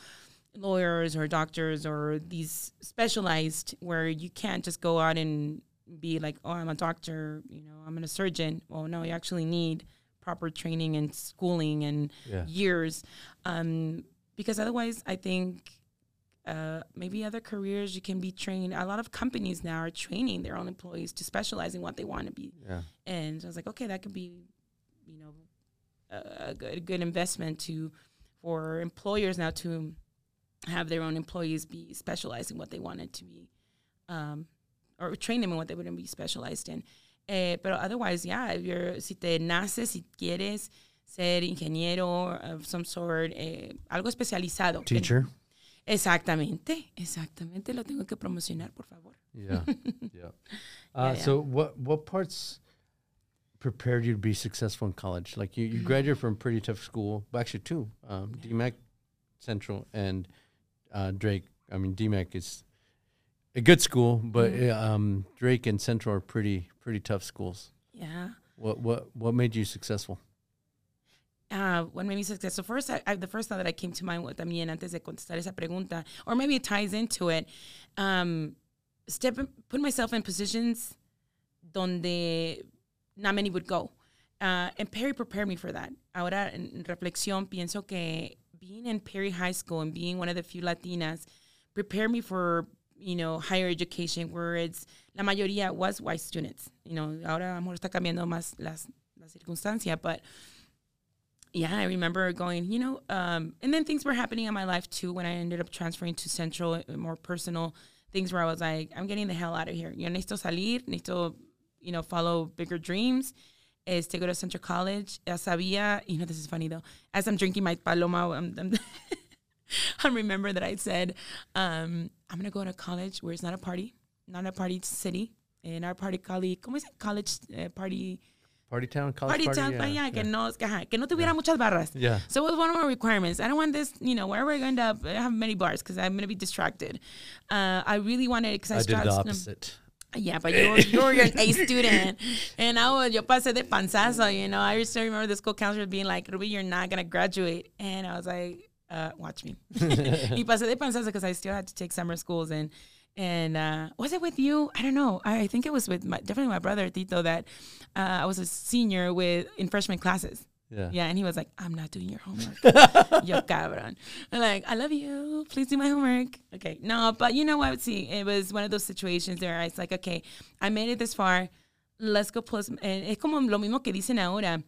lawyers or doctors or these specialized where you can't just go out and be like, oh, I'm a doctor, you know, I'm a surgeon. Well, no, you actually need proper training and schooling and
Yeah.
years. Um, because otherwise, I think uh, maybe other careers you can be trained. A lot of companies now are training their own employees to specialize in what they want to be.
Yeah.
And I was like, okay, that could be, you know, a, a good, good investment to for employers now to have their own employees be specialized in what they wanted to be, um, or train them in what they wouldn't be specialized in. Eh, pero otherwise, yeah, if you're, si te naces, si quieres ser ingeniero of some sort, eh, algo especializado.
Teacher.
Exactamente, exactamente. Lo tengo que promocionar, por favor.
Yeah. yeah. Uh,
yeah.
So what what parts prepared you to be successful in college? Like you, you graduated from a pretty tough school, well, actually two, um, DMACC Central and uh, Drake. I mean, DMACC is a good school, but uh, um, Drake and Central are pretty pretty tough schools.
Yeah.
What what what made you successful?
uh, what made me successful. First, I, I, the first thought that I came to mind with también antes de contestar esa pregunta, or maybe it ties into it. Um, step, put myself in positions donde not many would go. Uh, and Perry prepared me for that. Ahora, en reflexión, pienso que being in Perry High School and being one of the few Latinas prepared me for, you know, higher education where it's, la mayoría was white students. You know, ahora a lo está cambiando más las, la circunstancia, but yeah, I remember going, you know, um, and then things were happening in my life too when I ended up transferring to Central, uh, more personal things where I was like, I'm getting the hell out of here. Yo necesito salir, necesito, you know, follow bigger dreams. is to go to Central College. Ya sabía, you know, this is funny though. As I'm drinking my paloma, I'm, I'm I remember that I said, um, I'm going to go to college where it's not a party, not a party city. In our party, college, ¿cómo es? College uh, party
Party town, college
party,
party.
town,
yeah,
yeah, que no, que, ajá, que no tuviera muchas barras.
Yeah.
So it was one of my requirements. I don't want this, you know, wherever I end up, I have many bars because I'm going to be distracted. Uh, I really wanted because I,
I did the opposite.
Yeah, but you're, you're an A student. And I was, yo pasé de panzazo, you know. I still remember the school counselor being like, Ruby, you're not going to graduate. And I was like, uh, watch me. y pasé de panzazo because I still had to take summer schools. And and uh, was it with you? I don't know. I, I think it was with my, definitely my brother, Tito, that uh, I was a senior with in freshman classes.
Yeah.
Yeah, and he was like, I'm not doing your homework. Yo cabron. I'm like, I love you. Please do my homework. Okay. No, but you know what? See, it was one of those situations where I was like, okay, I made it this far. Let's go plus. And es como lo mismo que dicen ahora.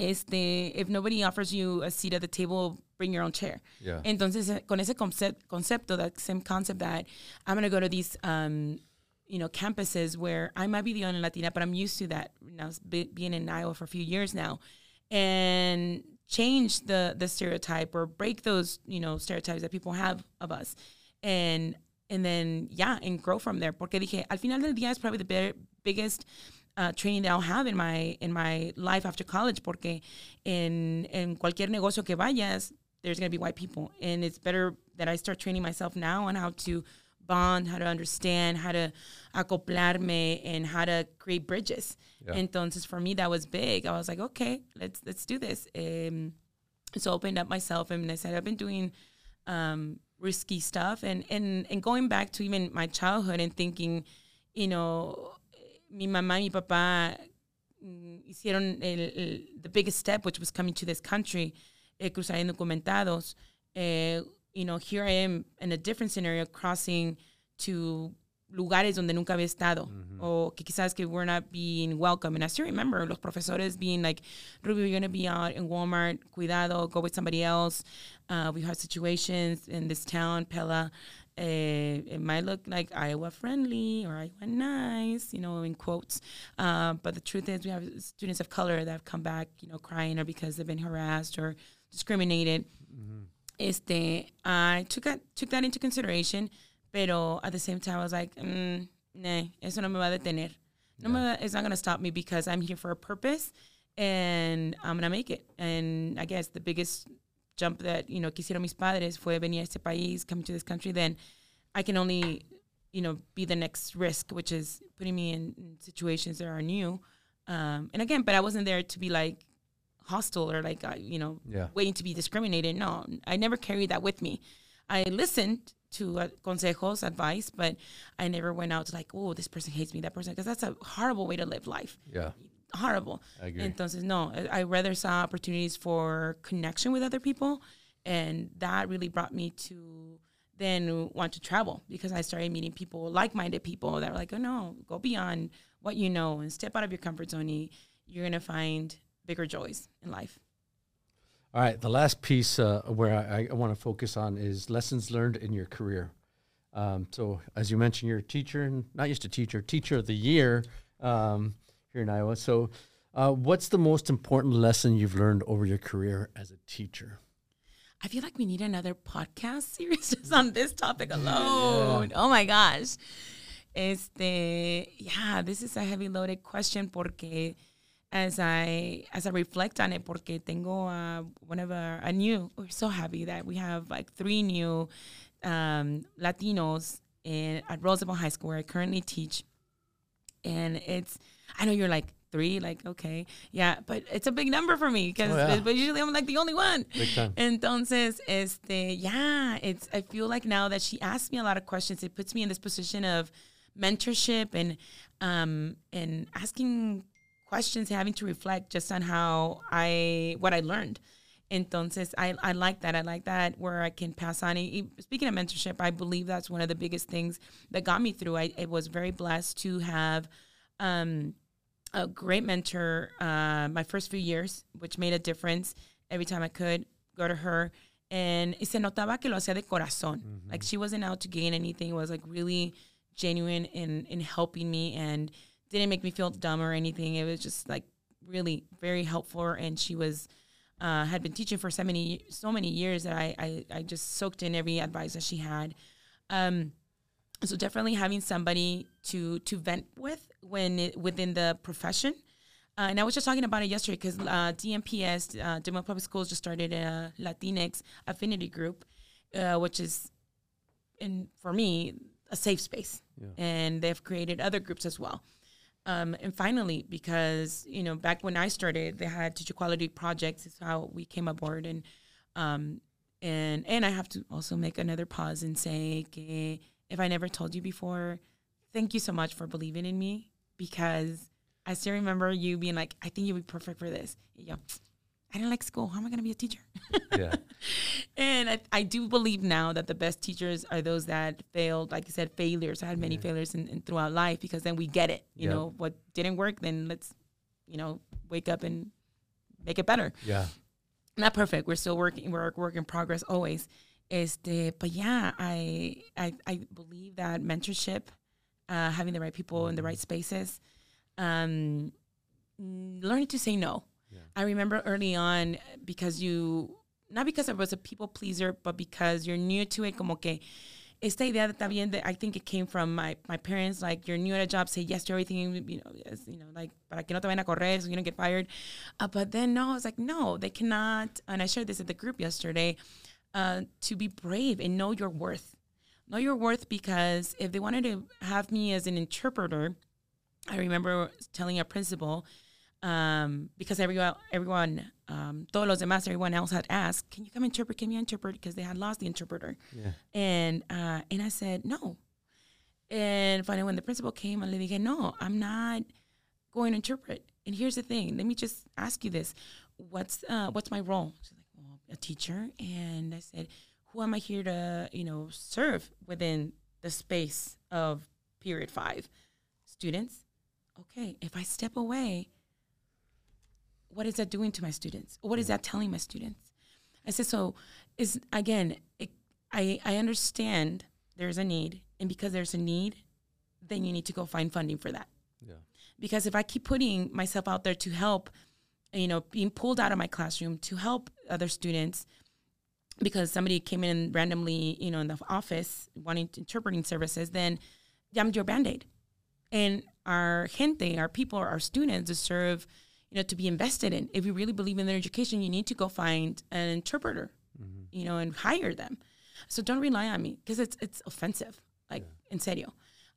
Este, if nobody offers you a seat at the table, bring your own chair.
Yeah.
Entonces, eh, con ese concept, concepto, that same concept that I'm going to go to these, um, you know, campuses where I might be the only Latina, but I'm used to that now, be- being in Iowa for a few years now, and change the the stereotype or break those, you know, stereotypes that people have of us, and and then yeah, and grow from there. Porque dije, al final del día is probably the bi- biggest uh, training that I'll have in my in my life after college. Porque en en cualquier negocio que vayas, there's gonna be white people, and it's better that I start training myself now on how to bond, how to understand, how to acoplarme, and how to create bridges.
Yeah.
Entonces, for me, that was big. I was like, okay, let's let's do this. Um, so I opened up myself and I said, I've been doing um, risky stuff and, and, and going back to even my childhood and thinking, you know, mi mamá y mi papá mm, hicieron el, el, the biggest step, which was coming to this country, eh, cruzar indocumentados. Eh, you know, here I am in a different scenario, crossing to lugares donde nunca había estado o que quizás que we're not being welcome. And I still remember los profesores being like, Ruby, you're going to be out in Walmart, cuidado, go with somebody else. Uh, we had situations in this town, Pella, eh, it might look like Iowa friendly or Iowa nice, you know, in quotes. Uh, but the truth is, we have students of color that have come back, you know, crying or because they've been harassed or discriminated. Este, I took that took that into consideration, pero at the same time, I was like, mm, nah, eso no me va a detener. No me va, it's not gonna stop me because I'm here for a purpose, and I'm gonna make it. And I guess the biggest jump that you know quisieron mis padres fue venir a este país, come to this country. Then I can only, you know, be the next risk, which is putting me in, in situations that are new. Um, and again, but I wasn't there to be like hostile or like uh, you know
Yeah.
waiting to be discriminated. No, I never carried that with me. I listened to uh, consejos, advice, but I never went out to like, oh, this person hates me, that person, because that's a horrible way to live life.
Yeah.
Horrible.
I agree.
Entonces, no, I I rather saw opportunities for connection with other people, and that really brought me to then want to travel because I started meeting people, like-minded people that were like, oh no, go beyond what you know and step out of your comfort zone. You're gonna find bigger joys in life.
All right. The last piece uh, where I, I want to focus on is lessons learned in your career. Um, so, as you mentioned, you're a teacher, and not just a teacher, teacher of the year um, here in Iowa. So, uh, what's the most important lesson you've learned over your career as a teacher?
I feel like we need another podcast series just on this topic alone. Oh my gosh. Este, yeah, this is a heavy loaded question porque as I as I reflect on it, porque tengo uh, one of our a new. We're so happy that we have like three new um, Latinos in at Roosevelt High School where I currently teach, and it's. I know you're like three, like okay, yeah, but it's a big number for me because
Oh, yeah.
but usually I'm like the only one.
Big time.
Entonces, este, yeah, it's. I feel like now that she asks me a lot of questions, it puts me in this position of mentorship and um and asking questions, having to reflect just on how I what I learned. Entonces, I, I like that. I like that where I can pass on. Speaking of mentorship, I believe that's one of the biggest things that got me through. I, I was very blessed to have um, a great mentor uh, my first few years, which made a difference every time I could go to her. And se notaba que lo hacía de corazón. Like she wasn't out to gain anything. It was like really genuine in, in helping me and didn't make me feel dumb or anything. It was just like really very helpful. And she was uh, had been teaching for so many so many years that I, I I just soaked in every advice that she had. Um, so definitely having somebody to to vent with when it, within the profession. Uh, and I was just talking about it yesterday because uh, DMPS, uh, Des Moines Public Schools, just started a Latinx affinity group, uh, which is, in for me, a safe space. And they've created other groups as well. Um, and finally, because you know, back when I started, they had teacher quality projects. Is how we came aboard, and um, and and I have to also make another pause and say, que if I never told you before, thank you so much for believing in me because I still remember you being like, I think you'd be perfect for this. Y yo, I didn't like school. How am I going to be a teacher?
Yeah.
and I, I do believe now that the best teachers are those that failed, like you said, failures. I had many failures in, in throughout life because then we get it. You
Yeah.
know, what didn't work, then let's, you know, wake up and make it better
Yeah.
not perfect. We're still working. We're a work in progress always. Este, but yeah, I I, I believe that mentorship, uh, having the right people in the right spaces, um, learning to say no. I remember early on because you, not because I was a people pleaser, but because you're new to it. Como que esta idea también I think it came from my, my parents. Like you're new at a job, say yes to everything. You know, yes, you know, like para que no te vayan a correr, so you don't get fired. Uh, but then no, I was like, no, they cannot. And I shared this at the group yesterday. Uh, to be brave and know your worth. Know your worth because if they wanted to have me as an interpreter, I remember telling a principal um, because everyone, everyone, um, todos los demás, everyone else had asked, "Can you come interpret? Can you interpret?" Because they had lost the interpreter.
Yeah.
And uh, and I said no. And finally, when the principal came, I dije, "No, I'm not going to interpret." And here's the thing: let me just ask you this: What's uh, what's my role? She's like, "Well, a teacher." And I said, "Who am I here to, you know, serve within the space of period five? Students." Okay, if I step away, what is that doing to my students? What is mm. that telling my students? I said, so is again, it, I I understand there's a need, and because there's a need, then you need to go find funding for that.
Yeah.
Because if I keep putting myself out there to help, you know, being pulled out of my classroom to help other students, because somebody came in randomly, you know, in the office wanting interpreting services, then I'm your band aid. And our gente, our people, our students deserve, you know, to be invested in. If you really believe in their education, you need to go find an interpreter, you know, and hire them. So don't rely on me because it's it's offensive. Like in serio.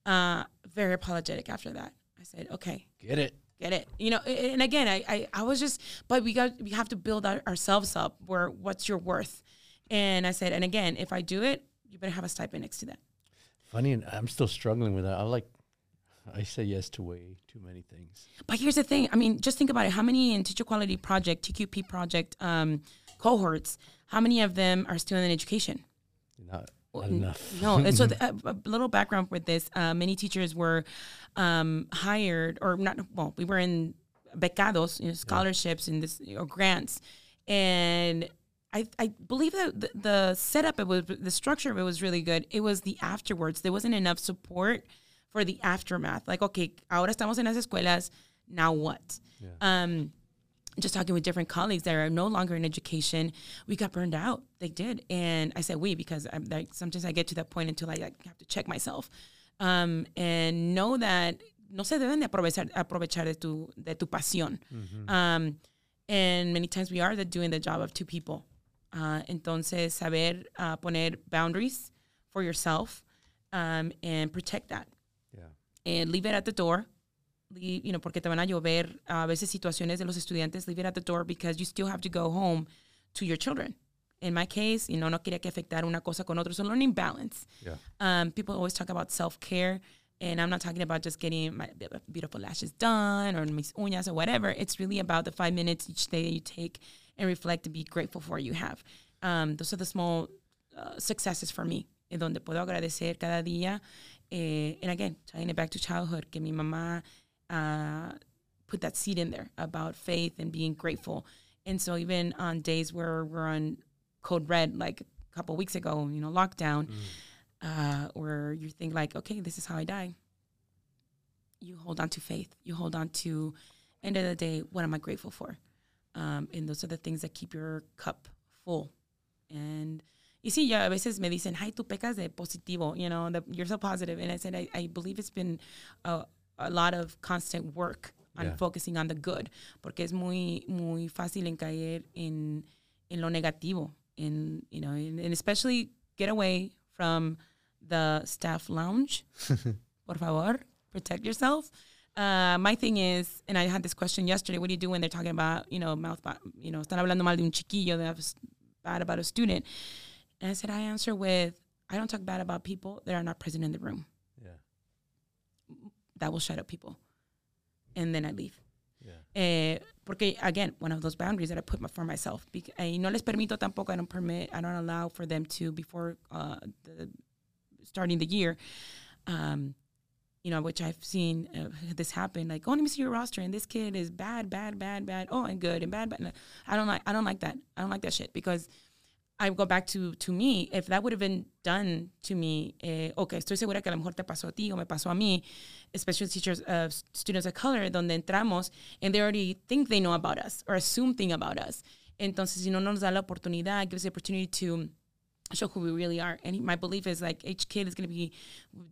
Uh, very apologetic after that. I said, okay,
Get it.
get it you know and again i i, I was just but we got we have to build our, ourselves up where what's your worth and i said and again if i do it you better have a stipend next to that
Funny, and I'm still struggling with that. I like, I say yes to way too many things.
but here's the thing i mean just think about it how many in teacher quality project tqp project um, cohorts how many of them are still in education
Not, not enough.
No, and so the, a, a little background with this. Uh, many teachers were um, hired, or not. Well, we were in becados, you know, scholarships and this or grants, and I, I believe that the, the setup, it was the structure of it was really good. It was the afterwards. There wasn't enough support for the aftermath. Like, okay, ahora estamos en las escuelas. Now what? Um, just talking with different colleagues that are no longer in education, we got burned out. They did, and I said we because I'm like sometimes I get to that point until I like, have to check myself, um, and know that no se deben de aprovechar, aprovechar de tu de tu pasión. Um, and many times we are the, doing the job of two people. Uh, entonces, saber uh, poner boundaries for yourself um, and protect that
Yeah.
And leave it at the door. Leave, you know, porque te van a llover a veces situaciones de los estudiantes. Leave it at the door because you still have to go home to your children. In my case, you know, no quería que afectar una cosa con otra. So learning balance.
Yeah.
Um, people always talk about self care, and I'm not talking about just getting my beautiful lashes done or mis uñas or whatever. It's really about the five minutes each day that you take and reflect and be grateful for what you have. Um, those are the small uh, successes for me, en donde puedo agradecer cada día. Eh, and again, tying it back to childhood, que mi mamá uh, put that seed in there about faith and being grateful. And so even on days where we're on code red, like a couple weeks ago, you know, lockdown, uh, where you think like, okay, this is how I die. You hold on to faith. You hold on to, end of the day, what am I grateful for? Um, and those are the things that keep your cup full. And y sí, ya a veces me dicen, ay, tú pecas de positivo, you know, that you're so positive. And I said, I, I believe it's been a, a lot of constant work on
Yeah.
focusing on the good, porque es muy, muy fácil en caer en, en lo negativo, in, you know, and, and especially get away from the staff lounge. Por favor, protect yourself. Uh, my thing is, and I had this question yesterday. What do you do when they're talking about, you know, mouth, you know, están hablando mal de un chiquillo, they have bad about a student? And I said, I answer with, I don't talk bad about people that are not present in the room.
Yeah.
That will shut up people. And then I leave.
Yeah.
Eh, porque again, one of those boundaries that I put my, for myself. Bec- y no les permito tampoco. I don't permit. I don't allow for them to before uh, the, starting the year. Um, you know, which I've seen uh, this happen. Like, oh, let me see your roster, and this kid is bad, bad, bad, bad. Oh, and good and bad, bad. I don't like. I don't like that. I don't like that shit because I go back to to me. If that would have been done to me, eh, okay, estoy segura que a lo mejor te pasó a ti o me pasó a mí, especially teachers, uh, students of color, donde entramos and they already think they know about us or assume thing about us. Entonces, si no nos da la oportunidad, gives the opportunity to show who we really are. And my belief is like each kid is going to be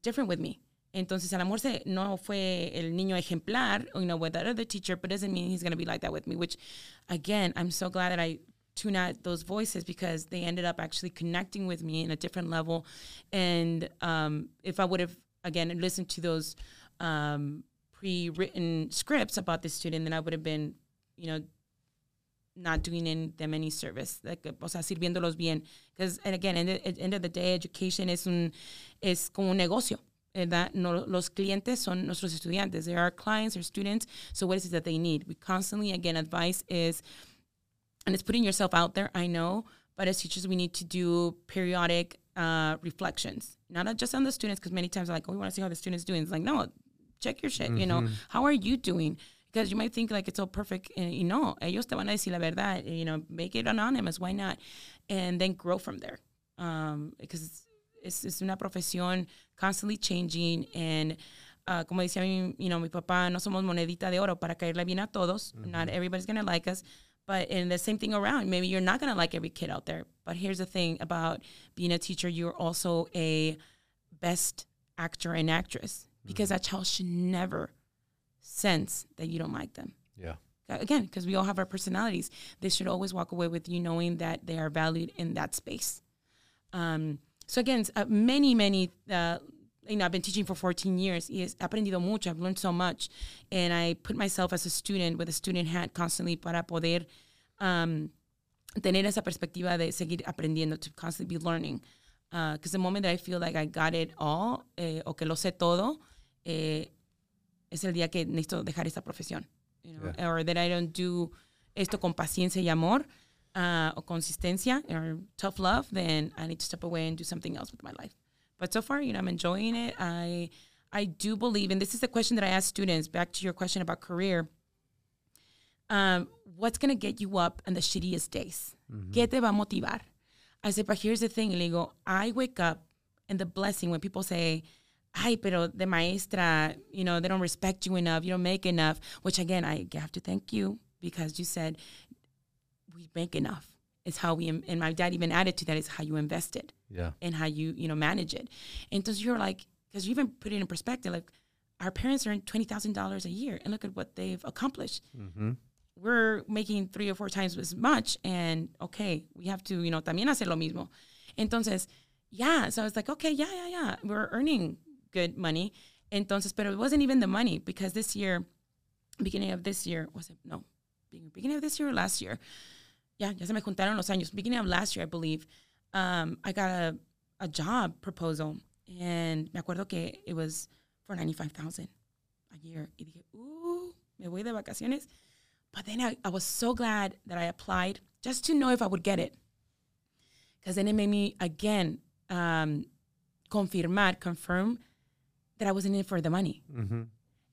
different with me. Entonces, a lo mejor se, no fue el niño ejemplar, you know, with that other teacher, but doesn't mean he's going to be like that with me, which, again, I'm so glad that I tune out those voices because they ended up actually connecting with me in a different level. And um, if I would have, again, listened to those um, pre-written scripts about this student, then I would have been, you know, not doing in them any service, like, o sea, sirviéndolos bien. Because, and again, at the end of the day, education is un, es como un negocio. ¿verdad? No, los clientes son nuestros estudiantes. They are our clients, our students. So what is it that they need? We constantly, again, advice is, and it's putting yourself out there, I know, but as teachers, we need to do periodic uh, reflections, not just on the students, because many times like, oh, we want to see how the student's doing. It's like, no, check your shit, you know, how are you doing? Because you might think like it's all perfect, and you know, ellos te van a decir la verdad, you know, make it anonymous, why not? And then grow from there. Um, because it's it's una profesión constantly changing and uh, como decía mi, you know, mi papá, no somos monedita de oro para caerle bien a todos. Not everybody's going to like us. But in the same thing around, maybe you're not going to like every kid out there. But here's the thing about being a teacher, you're also a best actor and actress because that child should never sense that you don't like them.
Yeah.
Again, because we all have our personalities. They should always walk away with you knowing that they are valued in that space. Um, so again, uh, many, many, uh, you know, I've been teaching for 14 years. He aprendido mucho. I've learned so much. And I put myself as a student with a student hat constantly para poder um, tener esa perspectiva de seguir aprendiendo, to constantly be learning. Because the moment that I feel like I got it all, eh, o que lo sé todo, eh, es el día que necesito dejar esta profesión. You know? Or that I don't do esto con paciencia y amor, uh, o consistencia, or tough love, then I need to step away and do something else with my life. But so far, you know, I'm enjoying it. I I do believe, and this is the question that I ask students. Back to your question about career. Um, what's gonna get you up on the shittiest days? ¿Qué te va a motivar? I said, but here's the thing, le digo, I wake up and the blessing when people say, ay, pero de maestra, you know, they don't respect you enough, you don't make enough, which again, I have to thank you because you said we make enough. It's how we, and my dad even added to that is how you invest it
Yeah.
and how you, you know, manage it. And so you're like, because you even put it in perspective, like our parents earn $20,000 a year and look at what they've accomplished. Mm-hmm. We're making three or four times as much. And okay, we have to, you know, también hacer lo mismo. Entonces, yeah. So I was like, okay, yeah, yeah, yeah. We're earning good money. Entonces, but it wasn't even the money because this year, beginning of this year, was it? No, beginning beginning of this year or last year? Yeah, ya se me juntaron los años. Beginning of last year, I believe, um, I got a, a job proposal. And me acuerdo que it was for 95000 a year. Y dije, ooh, me voy de vacaciones. But then I, I was so glad that I applied just to know if I would get it. Because then it made me, again, um, confirmar, confirm that I wasn't in it for the money.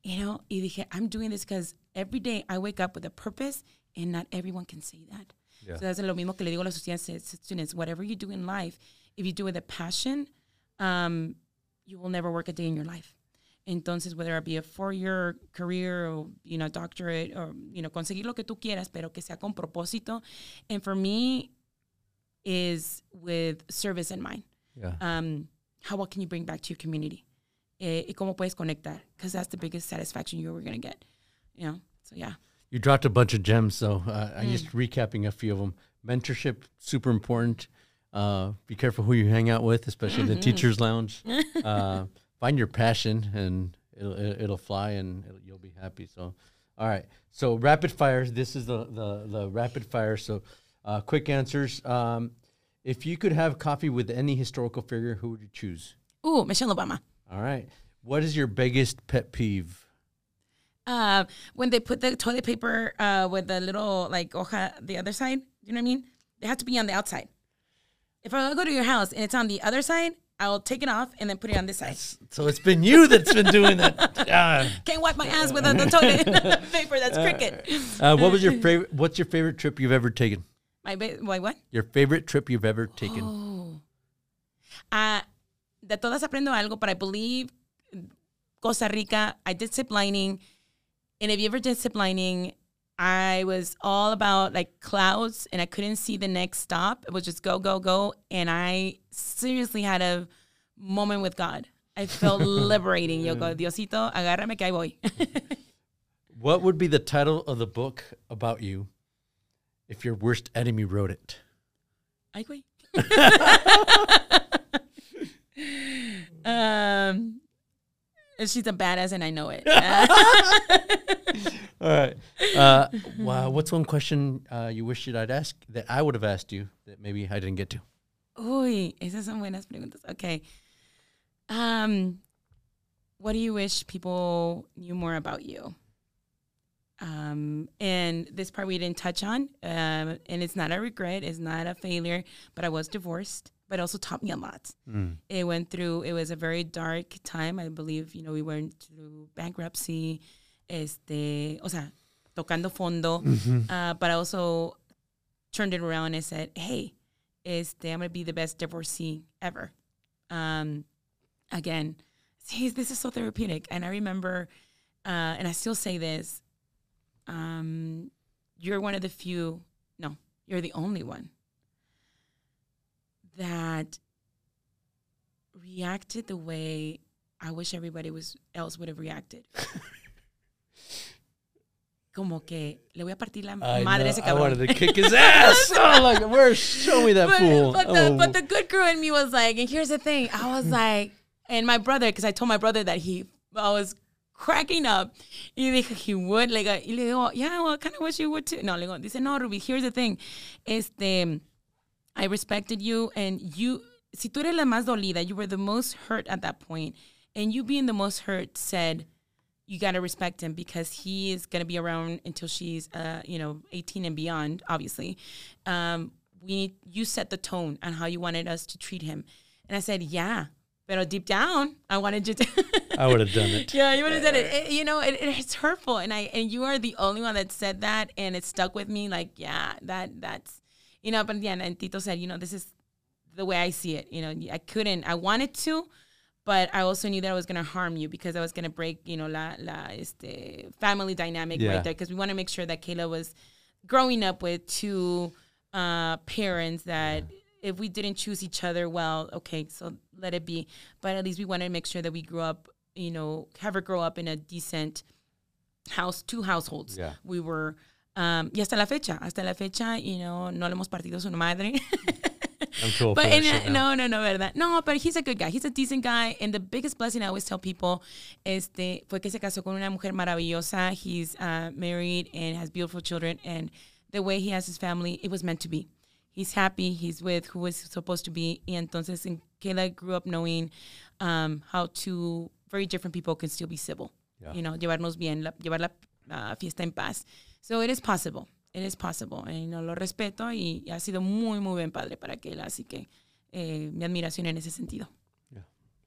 You know, y dije, I'm doing this because every day I wake up with a purpose and not everyone can say that.
Yeah.
So that's lo mismo que le digo a los estudiantes, students, whatever you do in life, if you do it with a passion, um, you will never work a day in your life. Entonces, whether it be a four-year career or, you know, doctorate or, you know, conseguir lo que tú quieras, pero que sea con propósito. And for me, is with service in mind.
Yeah.
Um, how what can you bring back to your community? Eh, y cómo puedes conectar? Because that's the biggest satisfaction you're going to get. You know? So, yeah.
You dropped a bunch of gems, so uh, I'm just recapping a few of them. Mentorship, super important. Uh, be careful who you hang out with, especially in the teachers' lounge. Uh, find your passion, and it'll it'll it'll fly, and it'll, you'll be happy. So, all right. So rapid fire. This is the the the rapid fire. So, uh, quick answers. Um, if you could have coffee with any historical figure, who would you choose?
Ooh, Michelle Obama.
All right. What is your biggest pet peeve?
Uh, when they put the toilet paper uh, with the little like hoja the other side, you know what I mean? They have to be on the outside. If I go to your house and it's on the other side, I'll take it off and then put it on this side.
So it's been you that's been doing that. Ah.
Can't wipe my ass with the, toilet paper. That's cricket.
Uh, what was your favorite? What's your favorite trip you've ever taken?
My ba- why what?
Your favorite trip you've ever taken?
Oh. Uh, de todas aprendo algo, but I believe Costa Rica, I did zip lining. And if you ever did zip lining, I was all about like clouds and I couldn't see the next stop. It was just go, go, go. And I seriously had a moment with God. I felt liberating. Yo go, Diosito, agárrame que ahí voy.
What would be the title of the book about you if your worst enemy wrote it?
Ay, güey. um, she's a badass and I know it.
All right. Uh, wow. What's one question uh, you wish that I'd ask that I would have asked you that maybe I didn't get to?
Uy, esas son buenas preguntas. Okay. Um, what do you wish people knew more about you? Um, and this part we didn't touch on, um, and it's not a regret, it's not a failure, but I was divorced, but it also taught me a lot. It went through, it was a very dark time. I believe, you know, we went through bankruptcy, este, o sea, tocando fondo, uh, but I also turned it around and said, hey, este, I'm going to be the best divorcee ever. Um, again, see, this is so therapeutic. And I remember, uh, and I still say this, um, you're one of the few, no, you're the only one that reacted the way I wish everybody was else would have reacted. Como que le voy a partir la
I,
madre
know,
ese
I wanted to kick his ass. oh, like, where? Show me that
but,
fool.
But the,
Oh.
but the good girl in me was like, and here's the thing. I was mm. like, and my brother, because I told my brother that he, I was cracking up. Y dije, he would. Like, y le digo, yeah, well, I kind of wish you would too. No, le digo, dice, no, Ruby, here's the thing. Este, I respected you, and you, si tú eres la más dolida, you were the most hurt at that point, and you being the most hurt said, you got to respect him because he is going to be around until she's, uh, you know, 18 and beyond, obviously. Um, we need, you set the tone on how you wanted us to treat him. And I said, yeah, but deep down, I wanted you to.
I would have done it.
Yeah, you would have done it. It- You know, it, it's hurtful, and I and you are the only one that said that, and it stuck with me. Like, yeah, that that's, you know. But yeah, and Tito said, you know, this is the way I see it. You know, I couldn't, I wanted to, but I also knew that I was gonna harm you because I was gonna break, you know, la la este family dynamic
Yeah.
right there because we want to make sure that Kayla was growing up with two uh, parents that if we didn't choose each other, well, okay, so let it be. But at least we wanted to make sure that we grew up, you know, have her grow up in a decent house, two households.
Yeah.
We were, um, y hasta la fecha, hasta la fecha, you know, no le hemos partido su madre.
I'm
But in
shit
no, no, no, verdad. No, but he's a good guy. He's a decent guy. And the biggest blessing I always tell people este, fue que se casó con una mujer maravillosa. He's uh, married and has beautiful children. And the way he has his family, it was meant to be. He's happy. He's with who was supposed to be. Y entonces, and Kayla grew up knowing um, how two very different people can still be civil.
Yeah.
You know, llevarnos bien, la, llevar la uh, fiesta en paz. So it is possible. It is possible. Y no lo respeto y ha sido muy, muy buen padre para Kayla. Así que eh, mi admiración en ese sentido.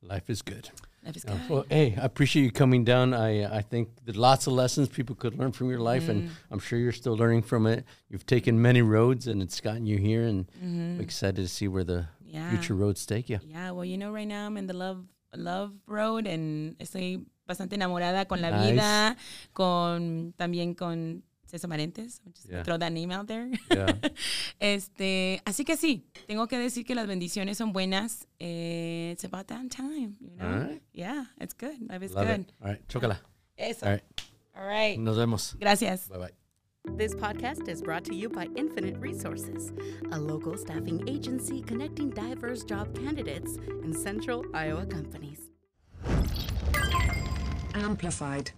Life is good.
Life is good.
Well, hey, I appreciate you coming down. I I think there's lots of lessons people could learn from your life, and
Mm-hmm.
I'm sure you're still learning from it. You've taken many roads, and it's gotten you here, and
Mm-hmm.
I'm excited to see where the
Yeah.
future roads take you.
Yeah, well, you know, right now I'm in the love love road and estoy bastante enamorada con la
Nice.
vida, con también con César Marentes. I'm just
Yeah.
throw that name out there.
Yeah.
este, así que sí, tengo que decir que las bendiciones son buenas. Eh, it's about that time, you know.
All right.
Yeah, it's good. Life is
Love
good.
it. All right, chocala.
Eso.
All right,
All right.
nos vemos.
Gracias.
Bye bye.
This podcast is brought to you by Infinite Resources, a local staffing agency connecting diverse job candidates in central Iowa companies.
Amplified.